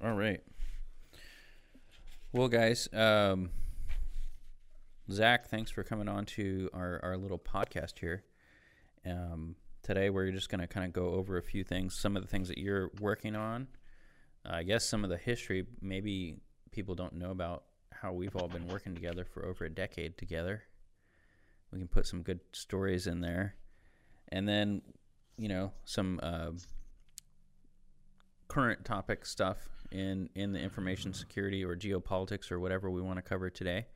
All right. Well, guys, um, Zach, thanks for coming on to our, our little podcast here. Um, today, we're just going to kind of go over a few things, some of the things that you're working on. Uh, I guess some of the history, maybe people don't know about how we've all been working together for over a decade together. We can put some good stories in there. And then, you know, some uh, current topic stuff in in the information security or geopolitics or whatever we want to cover today,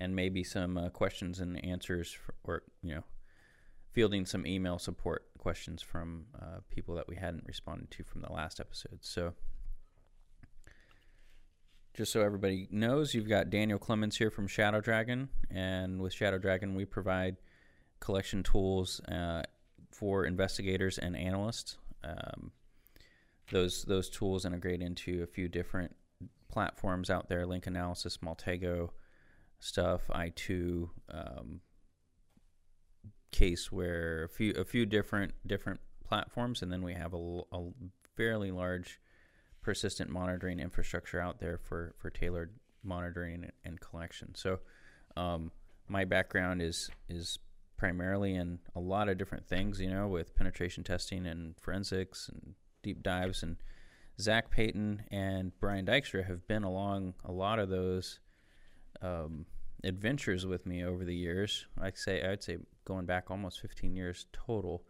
and maybe some uh, questions and answers, for, or you know, fielding some email support questions from uh, people that we hadn't responded to from the last episode. So. Just so everybody knows, you've got Daniel Clemens here from Shadow Dragon, and with Shadow Dragon, we provide collection tools uh, for investigators and analysts. Um, those those tools integrate into a few different platforms out there: Link Analysis, Maltego stuff, i2, um, where a few a few different different platforms, and then we have a, a fairly large persistent monitoring infrastructure out there for for tailored monitoring and collection. So, um, my background is is primarily in a lot of different things, you know, with penetration testing and forensics and deep dives. And Zach Payton and Brian Dykstra have been along a lot of those um, adventures with me over the years. I say I'd say going back almost 15 years total,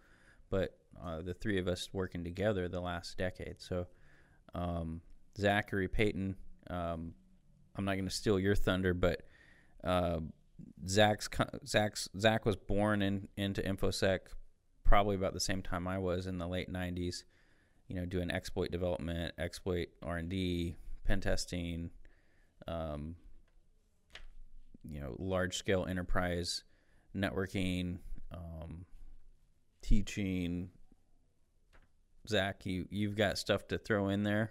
but uh, the three of us working together the last decade. So um, Zachary Payton, um, I'm not going to steal your thunder, but uh, Zach's Zach's Zach was born in into infosec probably about the same time I was in the late 90s you know, doing exploit development, exploit R and D, pen testing, um, you know, large scale enterprise networking, um, teaching. Zach, you you've got stuff to throw in there.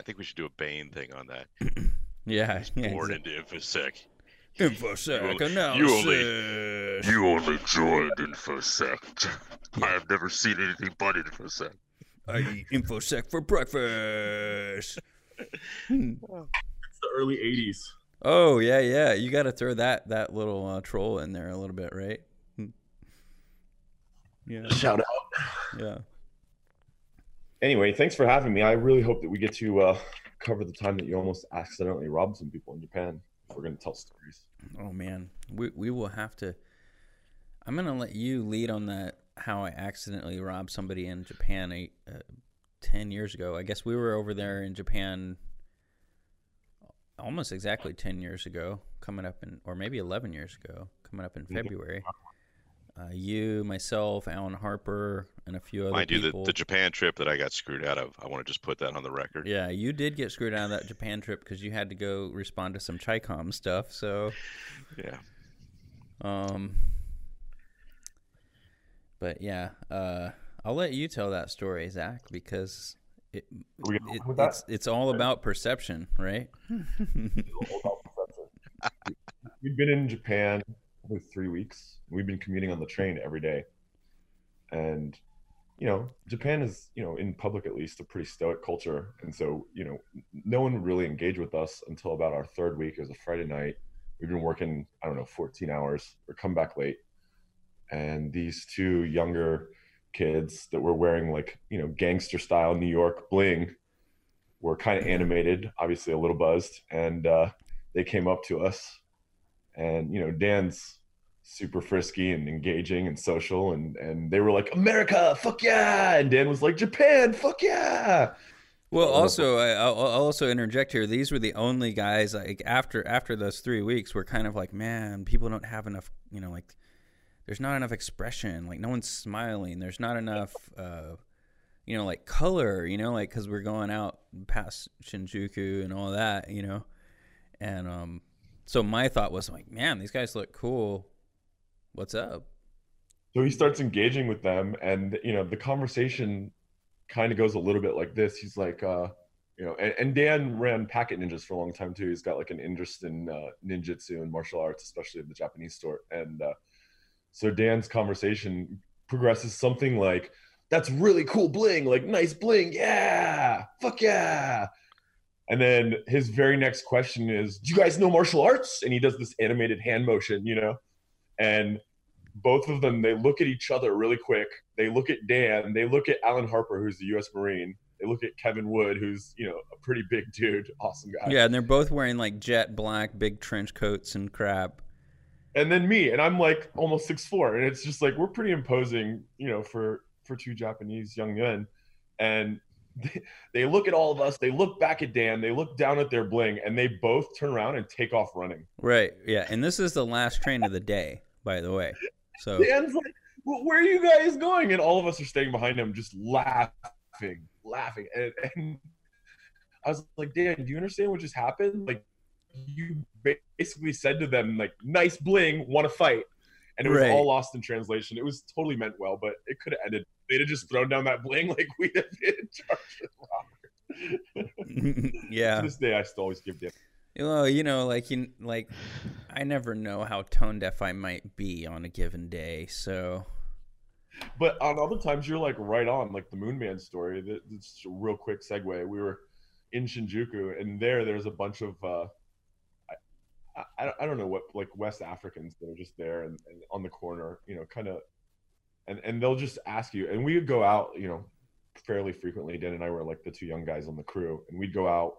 I think we should do a Bane thing on that. yeah, He's yeah, born exactly. into infosec. infosec You only- analysis. You only joined infosec. I have never seen anything but infosec. I eat infosec for breakfast. It's the early '80s. Oh yeah, yeah. You got to throw that that little uh, troll in there a little bit, right? Hmm. Yeah, Shout out. yeah. Anyway, thanks for having me. I really hope that we get to uh, cover the time that you almost accidentally robbed some people in Japan. If we're going to tell stories. Oh man, we we will have to. I'm gonna let you lead on that. How I accidentally robbed somebody in Japan eight, uh, ten years ago. I guess we were over there in Japan almost exactly ten years ago, coming up in, or maybe eleven years ago, coming up in February. Uh, you, myself, Alan Harper, and a few other Mind you, the, the Japan trip that I got screwed out of, I want to just put that on the record. Yeah, you did get screwed out of that Japan trip because you had to go respond to some Chicom stuff. So, Yeah. um, but yeah, uh, I'll let you tell that story, Zach, because it, Are we gonna it go with that? it's it's all about perception, right? We've been in Japan for three weeks. We've been commuting on the train every day, and you know, Japan is you know in public at least a pretty stoic culture, and so you know, no one would really engage with us until about our third week. It was a Friday night. We've been working I don't know 14 hours or come back late, and these two younger kids that were wearing like you know gangster style New York bling were kind of animated, obviously a little buzzed, and uh, they came up to us, and you know Dan's super frisky and engaging and social, and and they were like America, fuck yeah, and Dan was like Japan, fuck yeah. Well, also, I, I'll I'll also interject here. These were the only guys like after after those three weeks, we're kind of like, man, people don't have enough. You know, like there's not enough expression. Like no one's smiling. There's not enough. Uh, you know, like color. You know, like because we're going out past Shinjuku and all that. You know, and um, so my thought was like, man, these guys look cool. What's up? So he starts engaging with them, and you know the conversation kind of goes a little bit like this. He's like, uh, you know, and, and Dan ran Packet Ninjas for a long time too. He's got like an interest in uh, ninjutsu and martial arts, especially in the Japanese store. And uh, so Dan's conversation progresses something like, "That's really cool bling, like nice bling, yeah, fuck yeah." And then his very next question is, "Do you guys know martial arts?" And he does this animated hand motion, you know, and both of them they look at each other really quick. They look at Dan. They look at Alan Harper, who's the U.S. Marine. They look at Kevin Wood, who's you know a pretty big dude, awesome guy. Yeah, and they're both wearing like jet black, big trench coats and crap. And then me, and I'm like almost six four, and it's just like we're pretty imposing, you know, for for two Japanese young men. And they, they look at all of us. They look back at Dan. They look down at their bling, and they both turn around and take off running. Right. Yeah. And this is the last train of the day, by the way. So Dan's like, well, "Where are you guys going?" And all of us are staying behind him, just laughing, laughing. And, and I was like, "Dan, do you understand what just happened? Like, you basically said to them, like, nice bling, want to fight." And it was Right. all lost in translation. It was totally meant well, but it could have ended. They'd have just thrown down that bling like we'd have been charged with yeah. To this day, I still always give Dan. Well, you know, like you like I never know how tone deaf I might be on a given day. So But on other times, you're like right on, like the Moon Man story. that- That's a real quick segue. We were in Shinjuku, and there, there's a bunch of, uh, I, I, don't know what, like West Africans that are just there and, and on the corner, you know, kind of, and and they'll just ask you. And we would go out, you know, fairly frequently. Dan and I were like the two young guys on the crew, and we'd go out.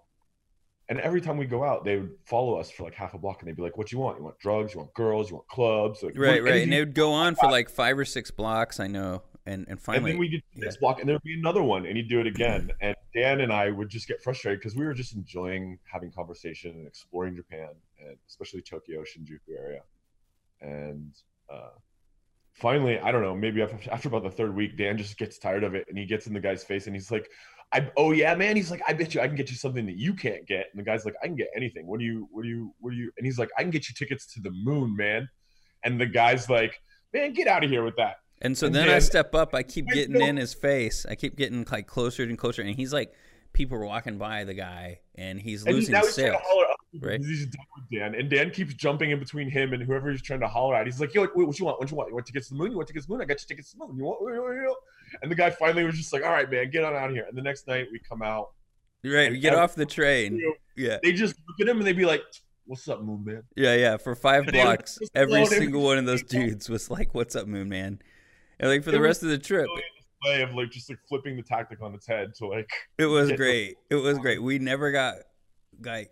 And every time we go out, they would follow us for like half a block, and they'd be like, "What you want? You want drugs? You want girls? You want clubs? Like, right, right, and it would go on for like five or six blocks. I know, and and and finally, then we get to the yeah. block, and there'd be another one, and he'd do it again. And Dan and I would just get frustrated because we were just enjoying having conversation and exploring Japan, and especially Tokyo, Shinjuku area. And uh, finally, I don't know, maybe after, after about the third week, Dan just gets tired of it, and he gets in the guy's face, and he's like, "I oh yeah, man." He's like, "I bet you I can get you something that you can't get." And the guy's like, "I can get anything. What do you? What do you? What do you?" And he's like, "I can get you tickets to the moon, man." And the guy's like, "Man, get out of here with that." And so then I step up. I keep getting in his face. I keep getting like closer and closer, and he's like, people are walking by the guy, and he's And losing he's sales. to holler up right? He's done with Dan, and Dan keeps jumping in between him and whoever he's trying to holler at. He's like, "Yo, wait, what you want? What you want? You want tickets to the moon? You want tickets to the moon? I got you tickets to the moon. You want?" what- what- what?" And the guy finally was just like, "All right, man, get on out of here." And the next night we come out, Right, we get off the train. Yeah, they just look at him and they'd be like, "What's up, Moon Man?" yeah, yeah. For five And they would blocks, every single one of those dudes was like, "What's up, Moon Man?" And like for the rest of the trip, Way of like just like flipping the tactic on its head to like, it was great. It was great. Um, we never got like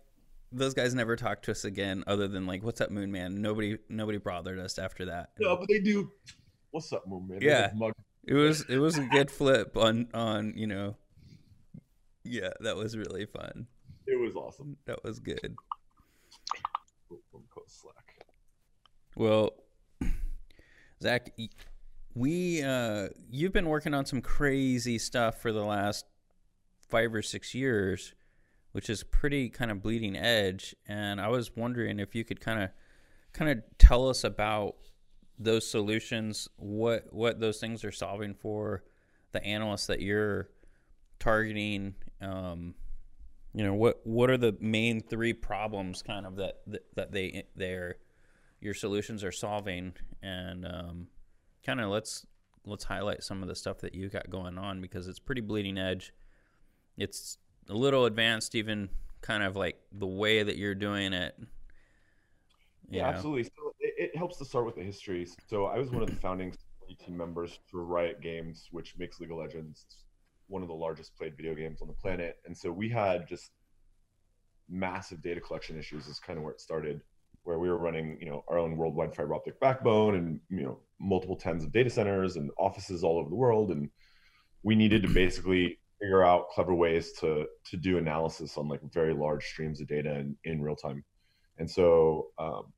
those guys never talked to us again, other than like, "What's up, Moon Man?" Nobody, nobody bothered us after that. no, but they do. What's up, Moon Man? Yeah. like, It was it was a good flip on on you know. Yeah, that was really fun. It was awesome. That was good. From Coast Slack. Well, Zach, we uh, you've been working on some crazy stuff for the last five or six years, which is pretty kind of bleeding edge. And I was wondering if you could kind of kind of tell us about those solutions, what what those things are solving for the analysts that you're targeting. Um, you know what what are the main three problems kind of that that, they they're your solutions are solving and um, kind of let's let's highlight some of the stuff that you got going on because it's pretty bleeding edge it's a little advanced even kind of like the way that you're doing it you Yeah, know. absolutely. So it, it helps to start with the history. So I was one of the founding team members for Riot Games, which makes League of Legends one of the largest played video games on the planet. And so we had just massive data collection issues is kind of where it started, where we were running, you know, our own worldwide fiber optic backbone and, you know, multiple tens of data centers and offices all over the world. And we needed to basically figure out clever ways to to do analysis on like very large streams of data in, in real time. And so um,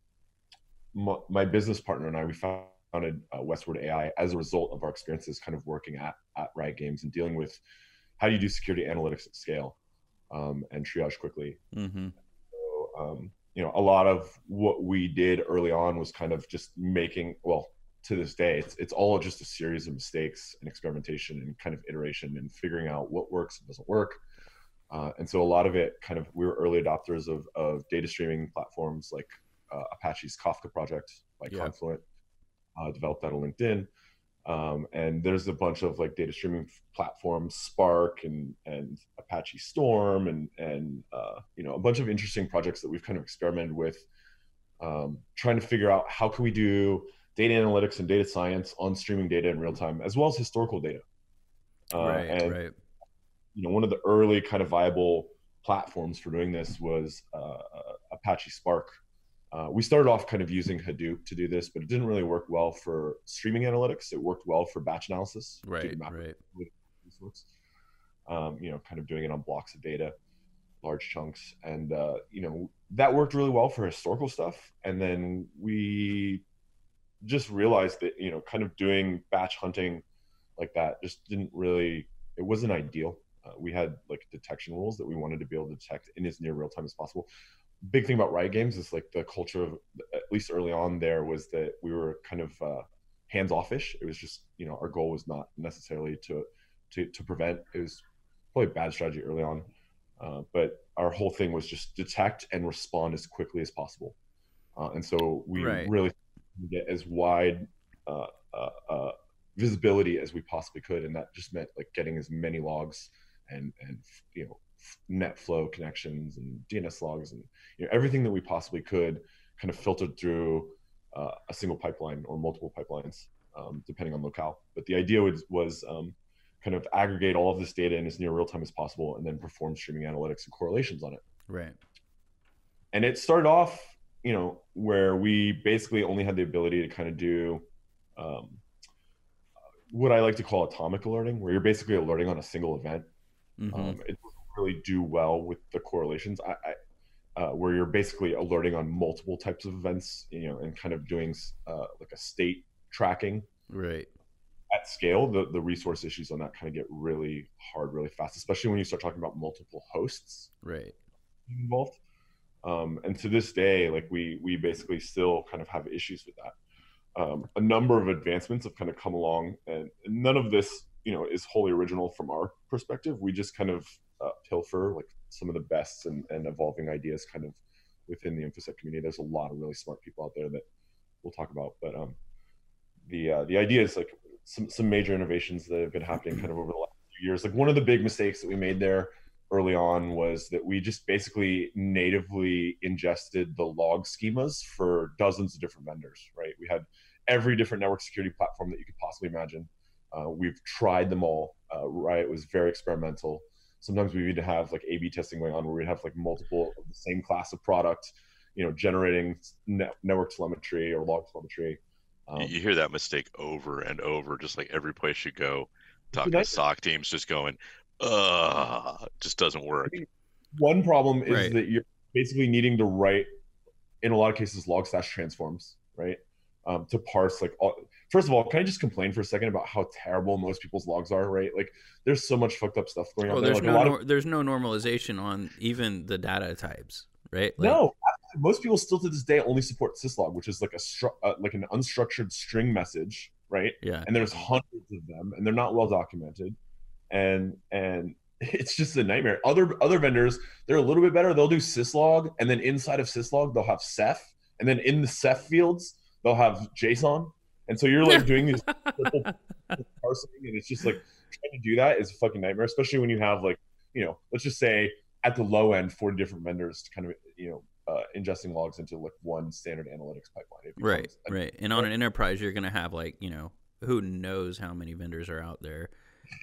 my, my business partner and I, we founded uh, Westward AI as a result of our experiences kind of working at, at Riot Games and dealing with how do you do security analytics at scale um, and triage quickly. mm-hmm. So, um, you know, a lot of what we did early on was kind of just making, well, to this day, it's, it's all just a series of mistakes and experimentation and kind of iteration and figuring out what works and doesn't work. Uh, and so a lot of it kind of, we were early adopters of, of data streaming platforms like uh, Apache's Kafka project by Yeah. Confluent, uh, developed out of LinkedIn. Um, and there's a bunch of like data streaming platforms, Spark and and Apache Storm, and and uh, you know a bunch of interesting projects that we've kind of experimented with, um, trying to figure out how can we do data analytics and data science on streaming data in real time, as well as historical data. Uh, right, and, right. You know, one of the early kind of viable platforms for doing this was uh, Apache Spark. Uh, we started off kind of using Hadoop to do this, but it didn't really work well for streaming analytics. It worked well for batch analysis. Right, right. Um, you know, kind of doing it on blocks of data, large chunks, and uh, you know that worked really well for historical stuff. And then we just realized that you know, kind of doing batch hunting like that just didn't really. It wasn't ideal uh, we had like detection rules that we wanted to be able to detect in as near real time as possible. Big thing about Riot Games is like the culture of at least early on there was that we were kind of uh, hands offish. It was just you know our goal was not necessarily to to to prevent. It was probably a bad strategy early on, uh, but our whole thing was just detect and respond as quickly as possible. Uh, and so we right. really get as wide uh, uh, uh, visibility as we possibly could, and that just meant like getting as many logs and and you know NetFlow connections and DNS logs and you know everything that we possibly could kind of filtered through uh, a single pipeline or multiple pipelines um, depending on locale. But the idea was was um, kind of aggregate all of this data in as near real time as possible and then perform streaming analytics and correlations on it. Right. And it started off, you know, where we basically only had the ability to kind of do um, what I like to call atomic alerting, where you're basically alerting on a single event Mm-hmm. Um, it really do well with the correlations. I, I uh, where you're basically alerting on multiple types of events, you know, and kind of doing uh, like a state tracking. Right. At scale, the, the resource issues on that kind of get really hard really fast, especially when you start talking about multiple hosts. Right. Involved. Um, and to this day, like we we basically still kind of have issues with that. Um, a number of advancements have kind of come along, and none of this you know is wholly original from our perspective. We just kind of uh, pilfer like some of the best and, and evolving ideas kind of within the infosec community. There's a lot of really smart people out there that we'll talk about, but um, the uh, the idea is like some some major innovations that have been happening kind of over the last few years. Like one of the big mistakes that we made there early on was that we just basically natively ingested the log schemas for dozens of different vendors. Right? We had every different network security platform that you could possibly imagine uh, we've tried them all. Uh, right, it was very experimental. Sometimes we even have like A/B testing going on where we have like multiple of the same class of product, you know, generating net- network telemetry or log telemetry. Um, you hear that mistake over and over, just like every place you go. Talking to SOC teams, just going, "Uh, just doesn't work." I mean, one problem is right. that you're basically needing to write, in a lot of cases, log slash transforms, right? Um, to parse like all, first of all, can I just complain for a second about how terrible most people's logs are? Right, like there's so much fucked up stuff going on. There's like, no of... there's no normalization on even the data types, right? Like... no, most people still to this day only support syslog, which is like a stru- uh, like an unstructured string message, right? Yeah. And there's hundreds of them, and they're not well documented, and and it's just a nightmare. Other other vendors, they're a little bit better. They'll do syslog, and then inside of syslog, they'll have CEF, and then in the CEF fields, they'll have JSON, and so you're like doing these parsing, and it's just like trying to do that is a fucking nightmare, especially when you have like, you know, let's just say at the low end, four different vendors to kind of, you know, uh, ingesting logs into like one standard analytics pipeline. Right, right. And on an enterprise, you're going to have like, you know, who knows how many vendors are out there,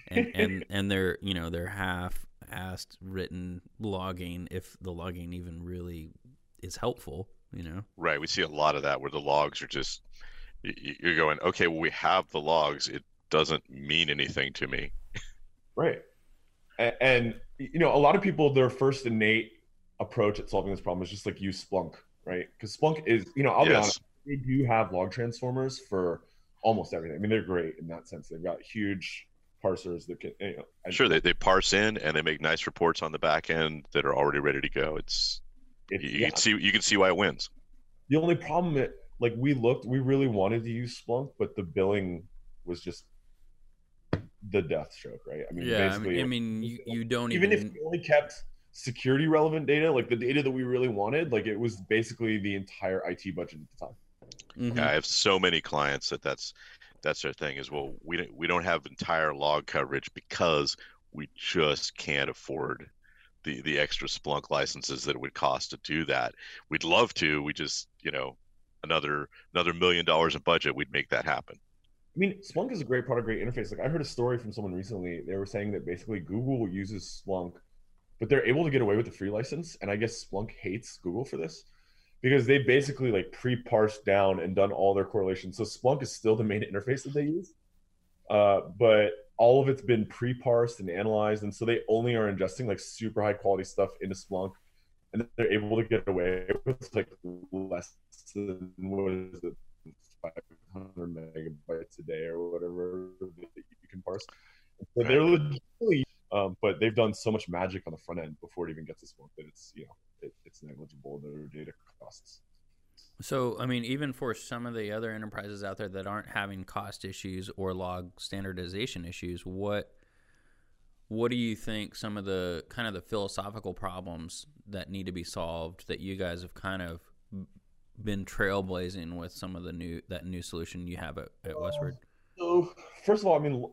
and and and they're you know they're half assed written logging if the logging even really is helpful. You know. Right. We see a lot of that where the logs are just you're going, okay, well, we have the logs. It doesn't mean anything to me. Right. And, and, you know, a lot of people, their first innate approach at solving this problem is just like use Splunk, right? Because Splunk is, you know, I'll yes. be honest, they do have log transformers for almost everything. I mean, they're great in that sense. They've got huge parsers that can, you know. Sure, they, they parse in and they make nice reports on the back end that are already ready to go. It's, it, you, yeah. can see you can see why it wins. The only problem like we looked, we really wanted to use Splunk, but the billing was just the death stroke, right? I mean, yeah, I mean, I mean, you, you don't even, even if we only kept security relevant data, like the data that we really wanted, like it was basically the entire IT budget at the time. Mm-hmm. Yeah, I have so many clients that that's that's their thing is well we don't we don't have entire log coverage because we just can't afford the the extra Splunk licenses that it would cost to do that. We'd love to. We just you know another another million dollars in budget, we'd make that happen. I mean, Splunk is a great product, great interface. Like I heard a story from someone recently. They were saying that basically Google uses Splunk, but they're able to get away with the free license. And I guess Splunk hates Google for this because they basically like pre-parsed down and done all their correlations. So Splunk is still the main interface that they use, uh, but all of it's been pre-parsed and analyzed, and so they only are ingesting like super high quality stuff into Splunk, and they're able to get away with like less than what is it, 500 megabytes a day or whatever that you can parse. So they're legitimately, um, but they've done so much magic on the front end before it even gets to Splunk that it's you know it, it's negligible their data costs. So, I mean, even for some of the other enterprises out there that aren't having cost issues or log standardization issues, what what do you think some of the kind of the philosophical problems that need to be solved that you guys have kind of been trailblazing with some of the new that new solution you have at, at Westward? So, first of all, I mean,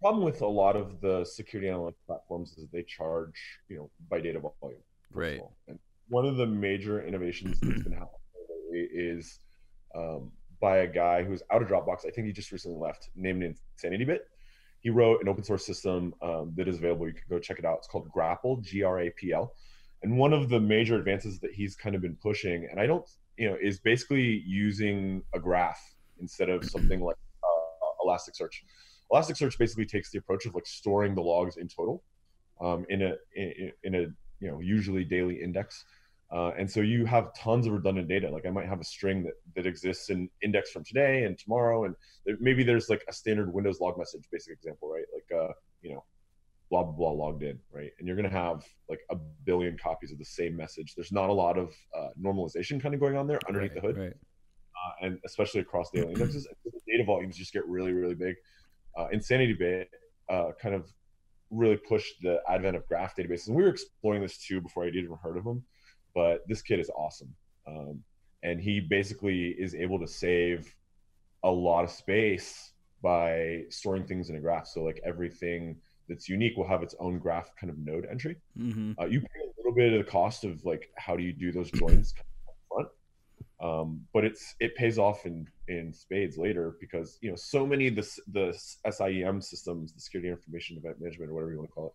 problem with a lot of the security analytics platforms is they charge, you know, by data volume. Right. And one of the major innovations that's been happening is um, by a guy who's out of Dropbox. I think he just recently left, named InsanityBit. He wrote an open source system um, that is available. You can go check it out. It's called Grapl, G R A P L. And one of the major advances that he's kind of been pushing, and I don't, you know, is basically using a graph instead of something like uh, Elasticsearch. Elasticsearch basically takes the approach of like storing the logs in total um, in a in, in a you know usually daily index uh, and so you have tons of redundant data. Like I might have a string that, that exists in index from today and tomorrow, and there, maybe there's like a standard Windows log message, basic example, right? Like, uh, you know, blah blah blah logged in, right? And you're gonna have like a billion copies of the same message. There's not a lot of uh, normalization kind of going on there underneath right, the hood, right. uh, and especially across daily indexes. the data volumes just get really really big. Uh, InsanityBit uh, kind of really pushed the advent of graph databases, and we were exploring this too before I'd even heard of them but this kid is awesome. Um, and he basically is able to save a lot of space by storing things in a graph. So like everything that's unique will have its own graph kind of node entry. Mm-hmm. Uh, you pay a little bit of the cost of like how do you do those joins front, um, but it's it pays off in in spades later because you know so many of the the SIEM systems, the security information event management or whatever you want to call it,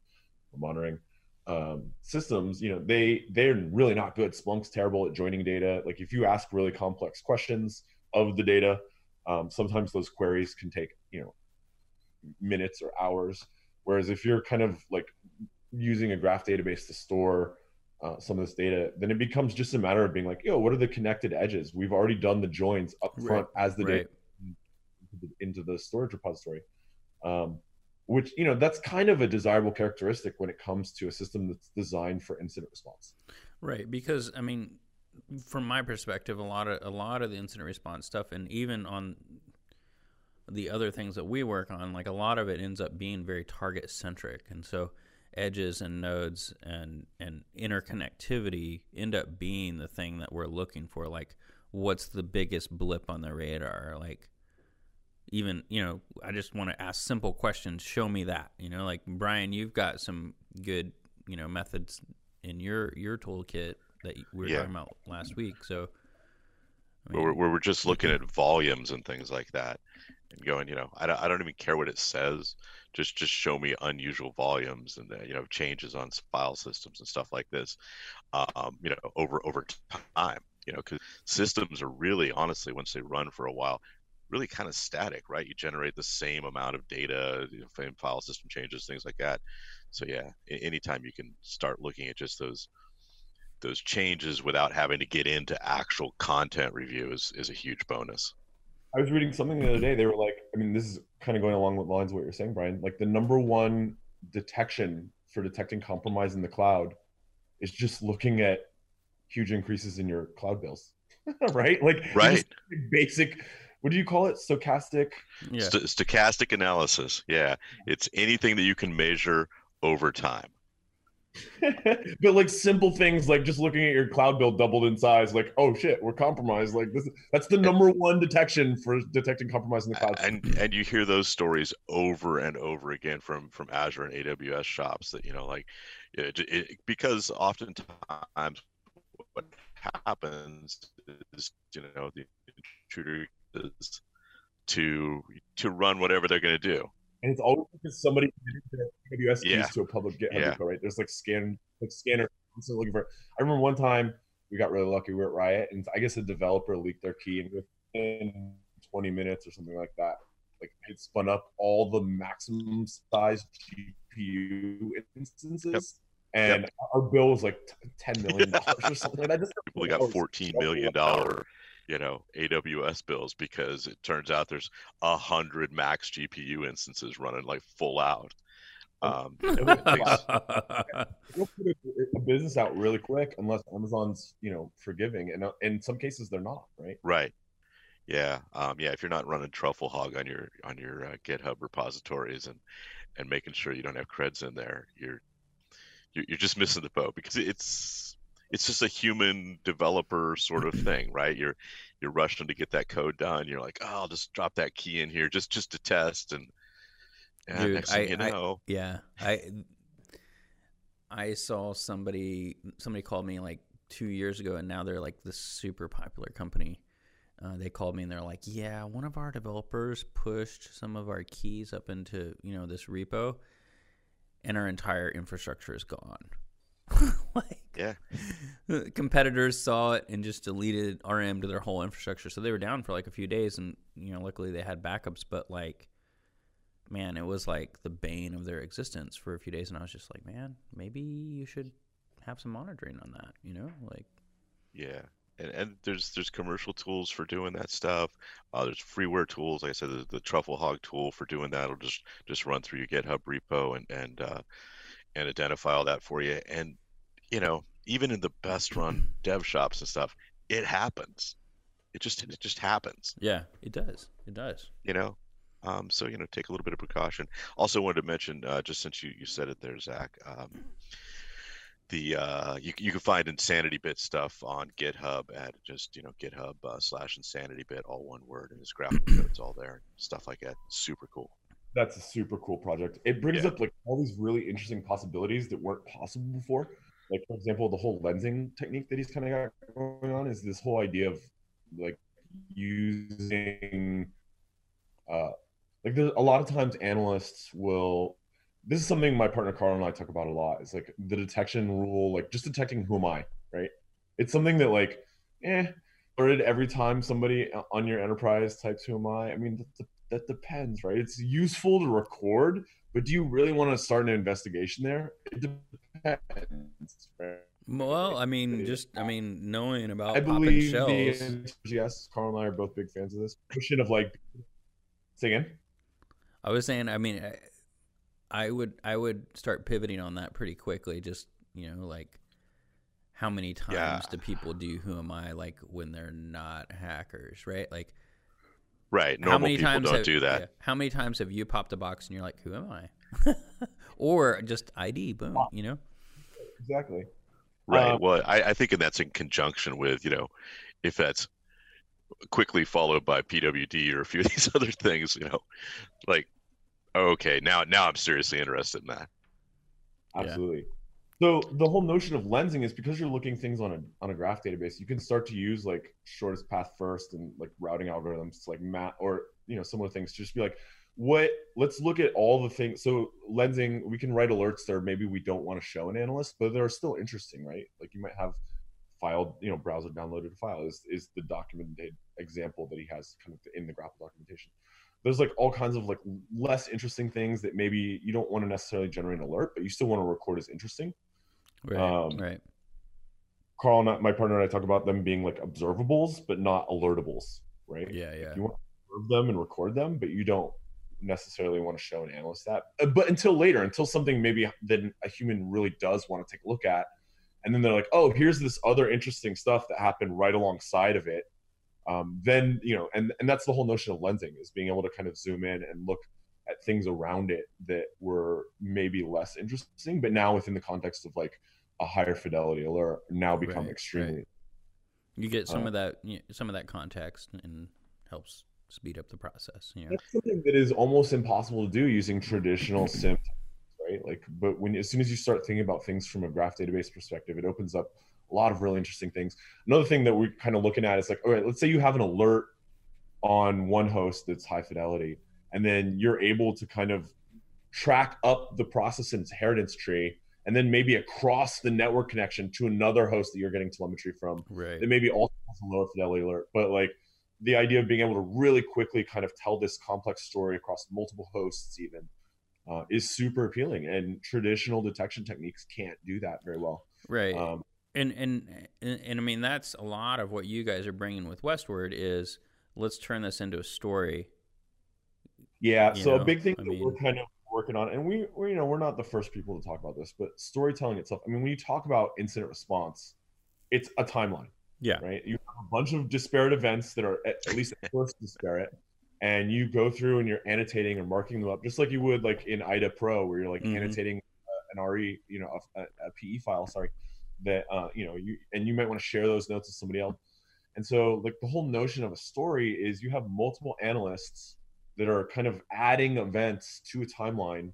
or monitoring um, systems, you know, they they're really not good. Splunk's terrible at joining data. Like if you ask really complex questions of the data, um, sometimes those queries can take you know minutes or hours. Whereas if you're kind of like using a graph database to store uh, some of this data, then it becomes just a matter of being like, yo, what are the connected edges? We've already done the joins up front right. as the right. data into the storage repository. Um, which you know that's kind of a desirable characteristic when it comes to a system that's designed for incident response. Right because i mean from my perspective a lot of a lot of the incident response stuff and even on the other things that we work on like a lot of it ends up being very target centric and so edges and nodes and and interconnectivity end up being the thing that we're looking for like what's the biggest blip on the radar? Like even you know i just want to ask simple questions show me that you know like brian you've got some good you know methods in your your toolkit that we were yeah. talking about last week so I mean, where, we're just looking at volumes and things like that and going you know I don't, I don't even care what it says just just show me unusual volumes and uh, you know changes on file systems and stuff like this um, you know over over time you know because systems are really honestly once they run for a while really kind of static, right? You generate the same amount of data, you know, file system changes, things like that. So yeah, anytime you can start looking at just those those changes without having to get into actual content review is, is a huge bonus. I was reading something the other day. They were like, I mean, this is kind of going along with lines of what you're saying, Brian. Like the number one detection for detecting compromise in the cloud is just looking at huge increases in your cloud bills, right? Like right. basic what do you call it? Stochastic. Yeah. St- stochastic analysis. Yeah, it's anything that you can measure over time. but like simple things like just looking at your cloud bill doubled in size, like oh shit, we're compromised. Like this, that's the number one detection for detecting compromise in the cloud. And and you hear those stories over and over again from from Azure and AWS shops that you know like it, it, because oftentimes what happens is you know the intruder is to to run whatever they're going to do and it's always because somebody AWS keys to a public GitHub Yeah. repo, right? There's like scan, like scanner constantly looking for. I remember one time we got really lucky. We were at Riot, and I guess a developer leaked their key, and within 20 minutes or something like that, like it spun up all the maximum size GPU instances. And our bill was like ten million dollars or something like that. Just people Oh, got it's 14 so million dollar you know aws bills because it turns out there's a hundred max gpu instances running like full out. Um, you know, it takes- They'll put a, a business out really quick unless Amazon's, you know, forgiving, and uh, in some cases they're not, right? right. Yeah um, yeah if you're not running truffle hog on your on your uh, github repositories and and making sure you don't have creds in there you're you're, you're just missing the boat because it's it's just a human developer sort of thing right you're you're rushing to get that code done you're like oh i'll just drop that key in here just just to test and and Dude, next thing I- you I- know Yeah, I I saw somebody somebody called me like two years ago, and now they're like this super popular company. Uh, they called me and they're like, "Yeah, one of our developers pushed some of our keys up into you know this repo, and our entire infrastructure is gone." like, Yeah. competitors saw it and just deleted RM to their whole infrastructure. So they were down for like a few days, and you know, luckily they had backups. But like, man, it was like the bane of their existence for a few days, and I was just like, man, maybe you should have some monitoring on that. You know, like, Yeah, and and there's there's commercial tools for doing that stuff. Uh, there's freeware tools. Like I said, the, the Truffle Hog tool for doing that It'll just just run through your GitHub repo and and uh, and identify all that for you. And you know, even in the best run dev shops and stuff, it happens. It just it just happens. yeah, it does, it does. You know. Um, so you know, take a little bit of precaution. Also, wanted to mention, uh, just since you, you said it there, Zach, um, the uh, you you can find Insanity Bit stuff on GitHub at just you know GitHub uh, slash Insanity Bit, all one word, and his graphical code's all there, stuff like that. Super cool. That's a super cool project. It brings Yeah. up like all these really interesting possibilities that weren't possible before. Like for example, the whole lensing technique that he's kind of got going on is this whole idea of like using uh like there's a lot of times analysts will this is something my partner Carl and I talk about a lot. It's like the detection rule, like just detecting who am I, right? It's something that like, eh, or every time somebody on your enterprise types who am I. I mean, that, that depends, right? It's useful to record, but do you really want to start an investigation there? It depends, right? Well, I mean, just I mean, knowing about I believe shells. the yes. Carl and I are both big fans of this. Question of like, say again. I was saying, I mean, I, I would I would start pivoting on that pretty quickly. Just you know, like how many times Yeah. do people do who am I like when they're not hackers, right? Like Right. how many people times don't have, do that. yeah, how many times have you popped a box and you're like, who am I? or just ID, boom, you know? Exactly. Right. Um, well, I, I think and that's in conjunction with, you know, if that's quickly followed by PWD or a few of these other things, you know, like, okay, now now I'm seriously interested in that. Yeah. Absolutely. So the whole notion of lensing is because you're looking things on a on a graph database, you can start to use like shortest path first and like routing algorithms like map or you know similar things to just be like, what let's look at all the things. So lensing, we can write alerts there. Maybe we don't want to show an analyst, but they're still interesting, right? Like you might have filed, you know, browser downloaded a file is is the documented example that he has kind of in the graph documentation there's like all kinds of like less interesting things that maybe you don't want to necessarily generate an alert, but you still want to record as interesting. Right, Um, right. Carl and I, my partner and I talk about them being like observables, but not alertables, right? Yeah, yeah. You want to observe them and record them, but you don't necessarily want to show an analyst that. Uh, But until later, until something maybe then a human really does want to take a look at, and then they're like, oh, here's this other interesting stuff that happened right alongside of it. Um, then you know, and and that's the whole notion of lensing is being able to kind of zoom in and look at things around it that were maybe less interesting, but now within the context of like a higher fidelity alert, now become right, extremely. Right. You get some uh, of that, you know, some of that context, and helps speed up the process. Know? That's something that is almost impossible to do using traditional SIEM, right? Like, but when as soon as you start thinking about things from a graph database perspective, it opens up a lot of really interesting things. Another thing that we're kind of looking at is like, all right, let's say you have an alert on one host that's high fidelity, and then you're able to kind of track up the process inheritance tree and then maybe across the network connection to another host that you're getting telemetry from right that maybe also has a lower fidelity alert but like the idea of being able to really quickly kind of tell this complex story across multiple hosts even uh, is super appealing and traditional detection techniques can't do that very well. Right. Um, and, and and and i mean that's a lot of what you guys are bringing with westward is let's turn this into a story. Yeah so know? a big thing I that mean, we're kind of working on and we, we you know we're not the first people to talk about this but storytelling itself i mean when you talk about incident response it's a timeline yeah. Right. You have a bunch of disparate events that are at, at least at first disparate, and you go through and you're annotating or marking them up just like you would like in IDA Pro, where you're like mm-hmm. annotating uh, an RE, you know, a, a PE file. Sorry, that uh, you know you and you might want to share those notes with somebody else. And so, like the whole notion of a story is you have multiple analysts that are kind of adding events to a timeline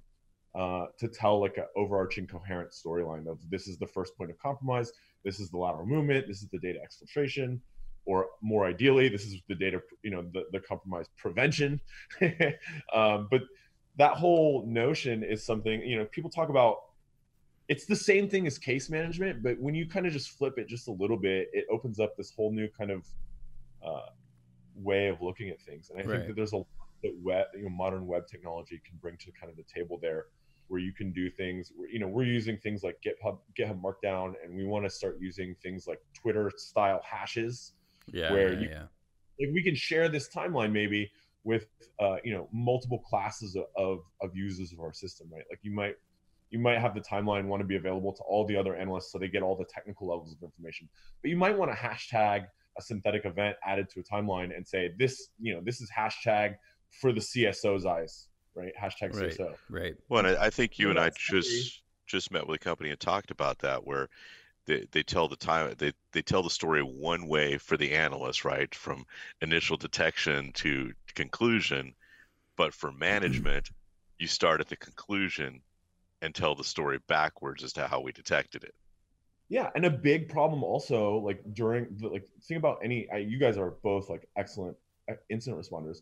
uh, to tell like an overarching coherent storyline of this is the first point of compromise this is the lateral movement, this is the data exfiltration, or more ideally, this is the data, you know, the, the compromise prevention. um, but that whole notion is something, you know, people talk about it's the same thing as case management, but when you kind of just flip it just a little bit, it opens up this whole new kind of uh, way of looking at things. And I right. think that there's a lot that web, you know, modern web technology can bring to kind of the table there where you can do things you know we're using things like github github markdown and we want to start using things like twitter style hashes yeah where yeah, you yeah. like we can share this timeline maybe with uh, you know multiple classes of of users of our system right? Like you might you might have the timeline want to be available to all the other analysts so they get all the technical levels of information. But you might want to hashtag a synthetic event added to a timeline and say this you know this is hashtag for the cso's eyes right? Hashtag right, CSO. Right. Well, I, I think you and I just just met with a company and talked about that where they, they tell the time they, they tell the story one way for the analyst right from initial detection to conclusion but for management you start at the conclusion and tell the story backwards as to how we detected it yeah and a big problem also like during the, like think about any you guys are both like excellent uh, incident responders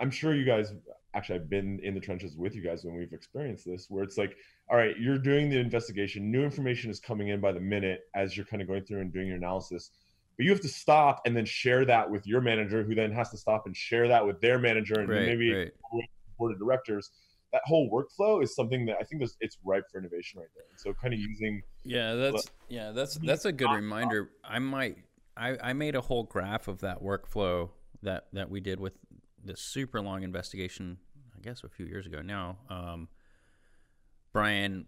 I'm sure you guys actually I've been in the trenches with you guys when we've experienced this, where it's like, all right, you're doing the investigation, new information is coming in by the minute as you're kind of going through and doing your analysis. But you have to stop and then share that with your manager, who then has to stop and share that with their manager and right, maybe right. board of directors. That whole workflow is something that I think it's ripe for innovation right there. so kind of using yeah, that's yeah, that's that's a good reminder. I might I, I made a whole graph of that workflow that that we did with this super long investigation. I guess a few years ago now. Um, Brian,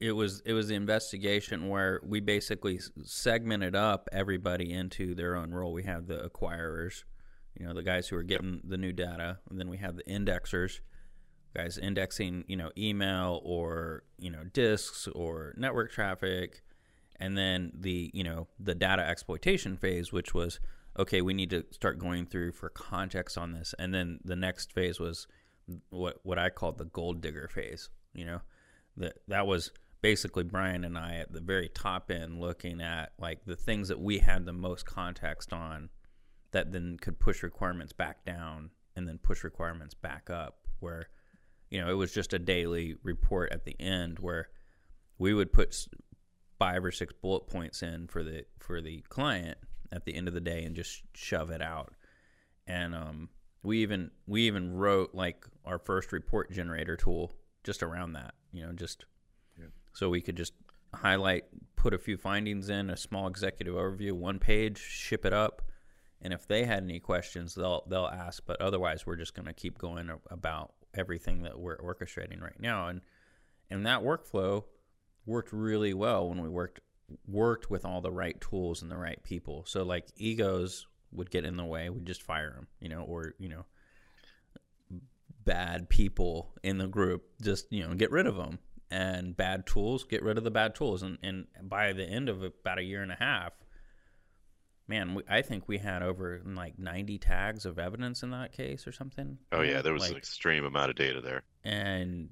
it was it was the investigation where we basically segmented up everybody into their own role. We had the acquirers, you know, the guys who are getting the new data, and then we have the indexers, guys indexing, you know, email or you know disks or network traffic, and then the you know the data exploitation phase, which was okay, we need to start going through for context on this. And then the next phase was what what I called the gold digger phase. You know, that that was basically Brian and I at the very top end looking at like the things that we had the most context on that then could push requirements back down and then push requirements back up where you know it was just a daily report at the end where we would put five or six bullet points in for the for the client at the end of the day and just shove it out. And um, we even we even wrote like our first report generator tool just around that. You know, just yeah. so we could just highlight, put a few findings in, a small executive overview, one page, ship it up. And if they had any questions, they'll they'll ask. But otherwise, we're just going to keep going about everything that we're orchestrating right now. And and that workflow worked really well when we worked worked with all the right tools and the right people. So like egos would get in the way, we'd just fire them, you know, or you know, bad people in the group, just you know, get rid of them, and bad tools, get rid of the bad tools, and and by the end of about a year and a half, man, we, I think we had over like 90 tags of evidence in that case or something. Oh yeah, there was like, an extreme amount of data there, and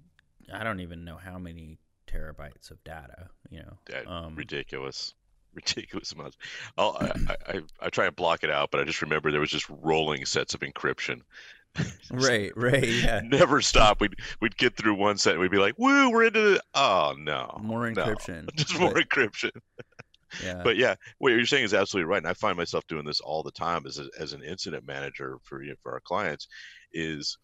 I don't even know how many terabytes of data. You know, yeah, um, ridiculous, ridiculous amounts. I'll, I, I I try and block it out, but I just remember there was just rolling sets of encryption. right, right, yeah. Never stop. We'd we'd get through one set, and we'd be like, "Woo, we're into the oh no, more encryption, no. just more encryption." Yeah. But yeah, what you're saying is absolutely right, and I find myself doing this all the time as a, as an incident manager for you know, for our clients. Is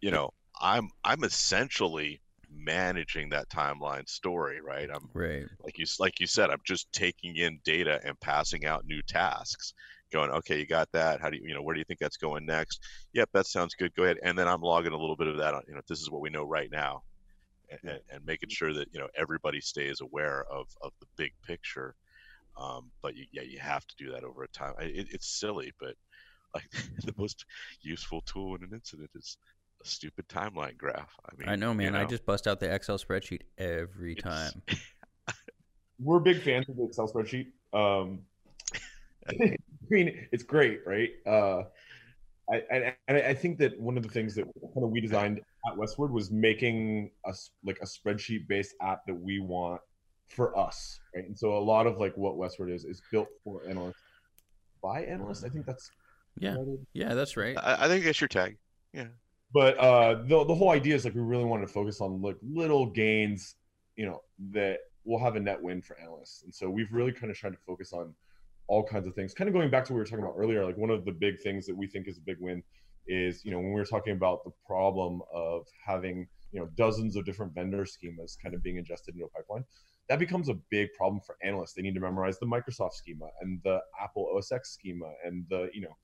you know I'm I'm essentially managing that timeline story, right? I'm right. Like you like you said, I'm just taking in data and passing out new tasks. Going, okay, you got that. How do you, you know, where do you think that's going next? Yep, that sounds good. Go ahead, and then I'm logging a little bit of that on. You know, this is what we know right now, and, and making sure that you know everybody stays aware of of the big picture. Um, but you, yeah, you have to do that over a time. It, it's silly, but like the most useful tool in an incident is a stupid timeline graph. I mean, I know, man. You know, I just bust out the Excel spreadsheet every time. We're big fans of the Excel spreadsheet. Um, I mean, it's great, right? Uh, I, I, I think that one of the things that kind of we designed at Westward was making us like a spreadsheet based app that we want for us, right? And so a lot of like what Westward is is built for analysts by analysts. I think that's yeah, yeah, that's right. I, I think that's your tag. Yeah, but uh, the the whole idea is like we really wanted to focus on like little gains, you know, that will have a net win for analysts, and so we've really kind of tried to focus on all kinds of things. Kind of going back to what we were talking about earlier, like one of the big things that we think is a big win is you know when we were talking about the problem of having you know dozens of different vendor schemas kind of being ingested into a pipeline that becomes a big problem for analysts. They need to memorize the Microsoft schema and the Apple OS X schema and the you know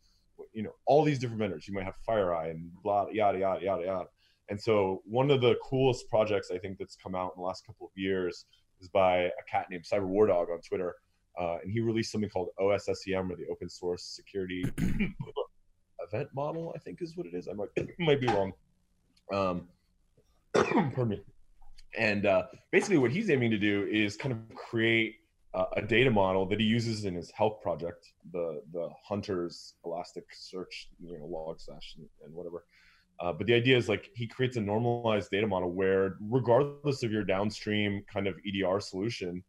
you know all these different vendors. You might have FireEye and blah yada yada yada yada. And so one of the coolest projects I think that's come out in the last couple of years is by a cat named Cyber War Dog on Twitter, uh, and he released something called OSSEM or the Open Source Security Event Model. I think is what it is. I might might be wrong. Um, pardon me and uh, basically, what he's aiming to do is kind of create uh, a data model that he uses in his HELK project, the the Hunter's Elasticsearch, you know, Logstash and, and whatever. Uh, but the idea is like he creates a normalized data model where, regardless of your downstream kind of EDR solution,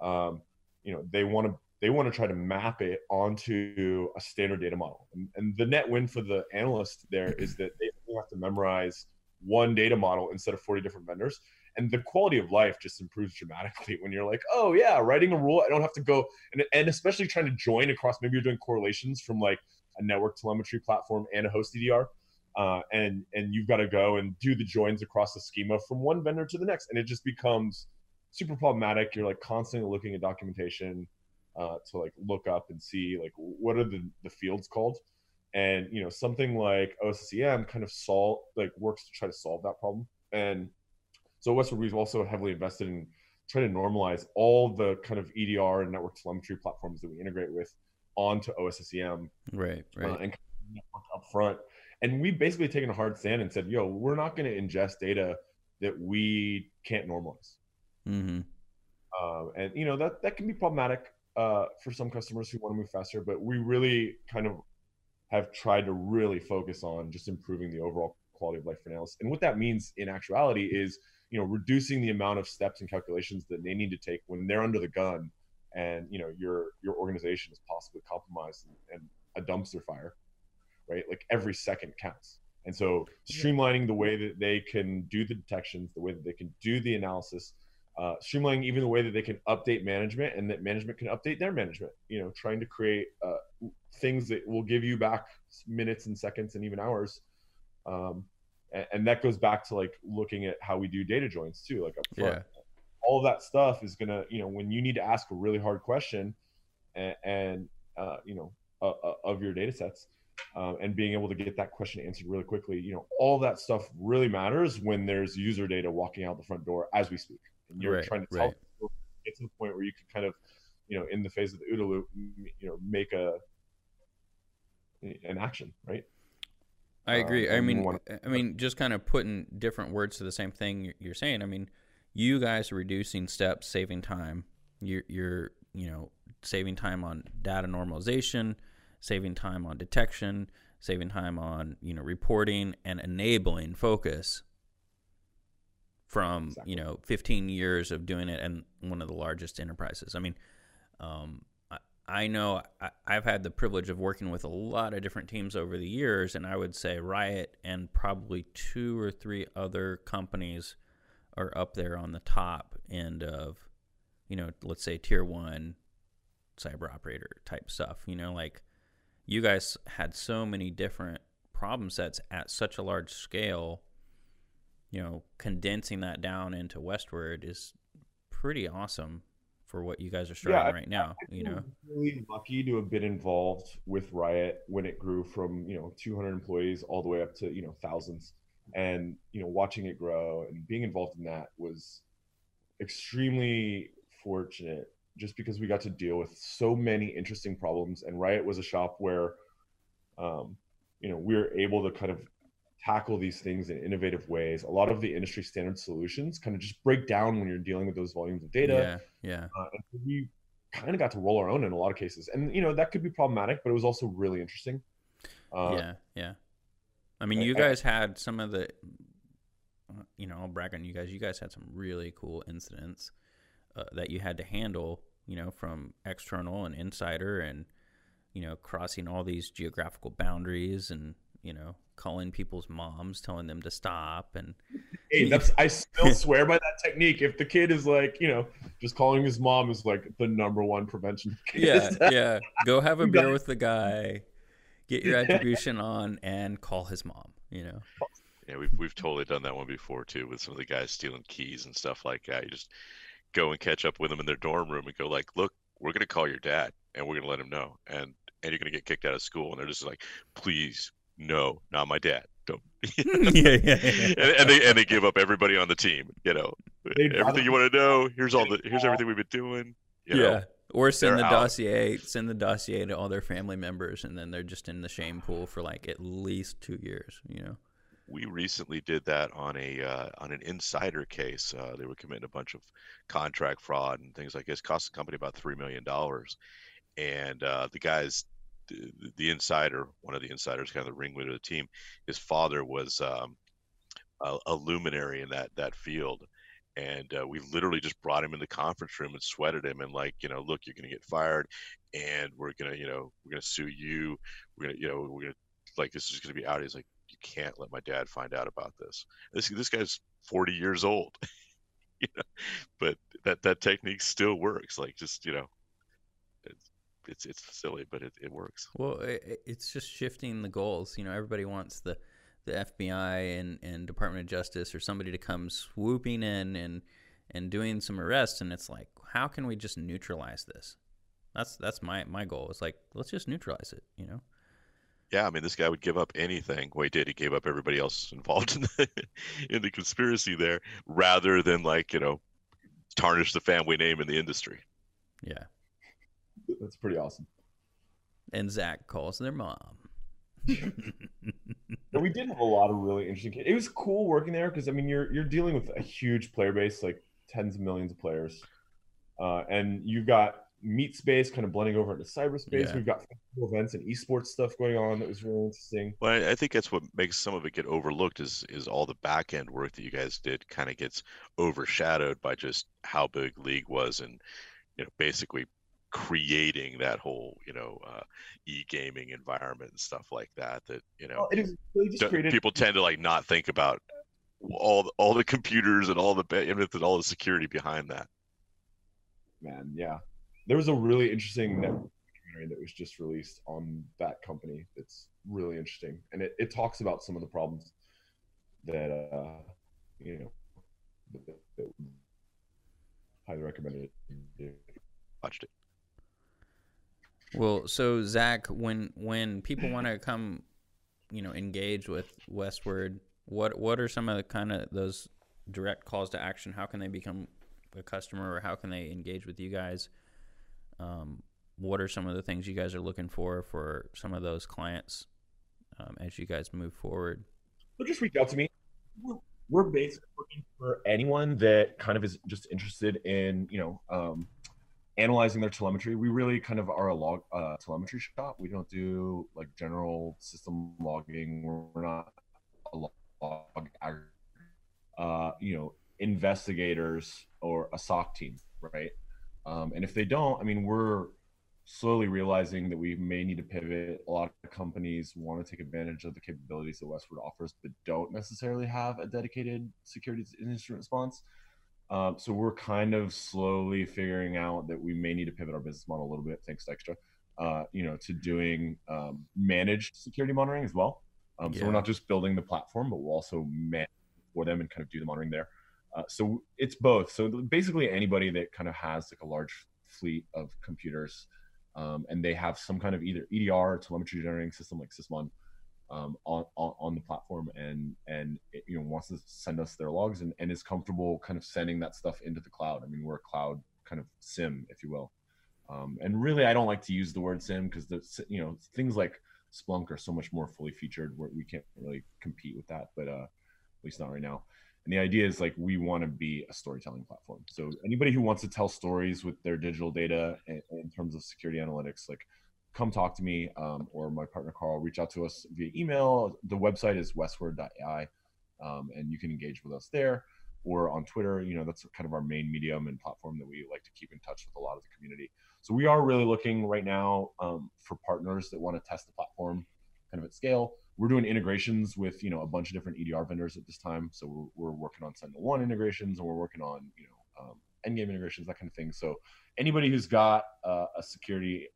um, you know, they want to they want to try to map it onto a standard data model. And, and the net win for the analyst there is that they have to memorize one data model instead of 40 different vendors and the quality of life just improves dramatically when you're like oh yeah writing a rule i don't have to go and, and especially trying to join across maybe you're doing correlations from like a network telemetry platform and a host edr uh, and and you've got to go and do the joins across the schema from one vendor to the next and it just becomes super problematic. You're like constantly looking at documentation uh, to like look up and see like what are the, the fields called? And you know something like OSSEM kind of solve like works to try to solve that problem. And so Westward we've also heavily invested in trying to normalize all the kind of EDR and network telemetry platforms that we integrate with onto OSSEM. Right, right. Uh, and network up front. And we've basically taken a hard stand and said, yo, we're not going to ingest data that we can't normalize. Mm-hmm. Uh, and, you know, that, that can be problematic uh, for some customers who want to move faster, but we really kind of have tried to really focus on just improving the overall quality of life for analysts. And what that means in actuality is – you know reducing the amount of steps and calculations that they need to take when they're under the gun and you know your your organization is possibly compromised and, and a dumpster fire right? Like every second counts. And so streamlining the way that they can do the detections the way that they can do the analysis uh, streamlining even the way that they can update management and that management can update their management you know trying to create uh, things that will give you back minutes and seconds and even hours um, and, and that goes back to like looking at how we do data joins too like up front Yeah. all of that stuff is gonna you know when you need to ask a really hard question and, and uh, you know uh, uh, of your data sets um, and being able to get that question answered really quickly you know all that stuff really matters when there's user data walking out the front door as we speak and you're Right, trying to tell right. people, get to the point where you can kind of you know in the phase of the OODA loop you know make a an action right I agree. Um, I mean. I mean, just kind of putting different words to the same thing you're saying. I mean, you guys are reducing steps, saving time. You're, you're, you know, saving time on data normalization, saving time on detection, saving time on you know reporting and enabling focus from exactly. you know 15 years of doing it and one of the largest enterprises. I mean, um, I, I, know I've had the privilege of working with a lot of different teams over the years, and I would say Riot and probably two or three other companies are up there on the top end of, you know, let's say tier one cyber operator type stuff. You know, like you guys had so many different problem sets at such a large scale you know, condensing that down into Westward is pretty awesome for what you guys are starting yeah, right now. you know, really lucky to have been involved with Riot when it grew from you know 200 employees all the way up to you know thousands, and you know watching it grow and being involved in that was extremely fortunate just because we got to deal with so many interesting problems and riot was a shop where um, you know we were able to kind of tackle these things in innovative ways. A lot of the industry standard solutions kind of just break down when you're dealing with those volumes of data. Yeah, yeah. Uh, and we kind of got to roll our own in a lot of cases, and you know that could be problematic, but it was also really interesting. Uh, yeah, yeah. I mean, you guys had some of the, you know, I'll brag on you guys. You guys had some really cool incidents uh, that you had to handle. You know, from external and insider, and you know, crossing all these geographical boundaries, and you know, calling people's moms, telling them to stop, and hey, that's I still swear by that technique. If the kid is like, you know, just calling his mom is like the number one prevention. Yeah, yeah. Go have a beer with the guy, get your attribution on, and call his mom. You know. Yeah, we've we've totally done that one before too, with some of the guys stealing keys and stuff like that. You just go and catch up with them in their dorm room and go like, look, we're gonna call your dad and we're gonna let him know, and and you're gonna get kicked out of school, and they're just like, please no, not my dad. Don't. yeah, yeah, yeah. And, and, they and they give up everybody on the team. You know, they everything you want to know. Here's all the here's everything we've been doing. yeah. Know, or send the out. dossier, send the dossier to all their family members, and then they're just in the shame pool for like at least two years. You know. We recently did that on a uh, on an insider case. Uh, they were committing a bunch of contract fraud and things like this. Cost the company about three million dollars, and uh, the guys the, the insider, one of the insiders, kind of the ringleader of the team, his father was um, a, a, luminary in that that field, and uh, we literally just brought him in the conference room and sweated him and like, you know, look, you're going to get fired, and we're gonna, you know, we're gonna sue you. We're gonna, you know, we're gonna like this is gonna be out. He's like, you can't let my dad find out about this. This this guy's 40 years old. you know, but that that technique still works. Like just you know, it's it's silly, but it, it works. Well, it, it's just shifting the goals. You know, everybody wants the the FBI and, and Department of Justice or somebody to come swooping in and and doing some arrests, and it's like, how can we just neutralize this? That's that's my my goal. It's like let's just neutralize it. You know. Yeah, I mean, this guy would give up anything. Well, he did. He gave up everybody else involved in the in the conspiracy there, rather than like you know, tarnish the family name in the industry. Yeah, that's pretty awesome. And Zach calls their mom. we did have a lot of really interesting. It was cool working there because I mean you're you're dealing with a huge player base, like tens of millions of players, uh, and you've got meat space kind of blending over into cyberspace. Yeah. We've got events and esports stuff going on that was really interesting. Well, I think that's what makes some of it get overlooked is is all the back end work that you guys did kind of gets overshadowed by just how big League was and you know basically creating that whole you know uh, e-gaming environment and stuff like that that you know well, created... people tend to like not think about all all the computers and all the and all the security behind that. Man yeah. There was a really interesting network that was just released on that company that's really interesting and it, it talks about some of the problems that uh you know that, that highly recommended. It watched it well, so Zach, when when people want to come, you know, engage with Westward, what what are some of the kind of those direct calls to action? How can they become a customer, or how can they engage with you guys? Um, what are some of the things you guys are looking for for some of those clients um, as you guys move forward? So just reach out to me. We're, we're basically looking for anyone that kind of is just interested in, you know, um, analyzing their telemetry. We really kind of are a log uh, telemetry shop. We don't do like general system logging. We're not a log uh, you know, investigators or a SOC team, right? Um, and if they don't, I mean, we're slowly realizing that we may need to pivot. A lot of companies want to take advantage of the capabilities that Westword offers, but don't necessarily have a dedicated security incident response. Um, so we're kind of slowly figuring out that we may need to pivot our business model a little bit, thanks to Extra, uh, you know, to doing um, managed security monitoring as well. Um, yeah. So we're not just building the platform, but we'll also manage for them and kind of do the monitoring there. Uh, so it's both. So basically, anybody that kind of has like a large fleet of computers, um, and they have some kind of either EDR or telemetry generating system like Sysmon um, on, on, on the platform, and and it, you know wants to send us their logs and, and is comfortable kind of sending that stuff into the cloud. I mean, we're a cloud kind of SIEM, if you will. Um, and really, I don't like to use the word SIEM because the you know things like Splunk are so much more fully featured where we can't really compete with that. But uh, at least not right now. And the idea is like we want to be a storytelling platform. So anybody who wants to tell stories with their digital data in, in terms of security analytics, like come talk to me um, or my partner Carl. Reach out to us via email. The website is westward.ai, um, and you can engage with us there or on Twitter. You know that's kind of our main medium and platform that we like to keep in touch with a lot of the community. So we are really looking right now um, for partners that want to test the platform kind of at scale we're doing integrations with you know a bunch of different EDR vendors at this time. So we're, we're working on Sentinel One integrations, and we're working on you know um, endgame integrations, that kind of thing. So anybody who's got uh, a security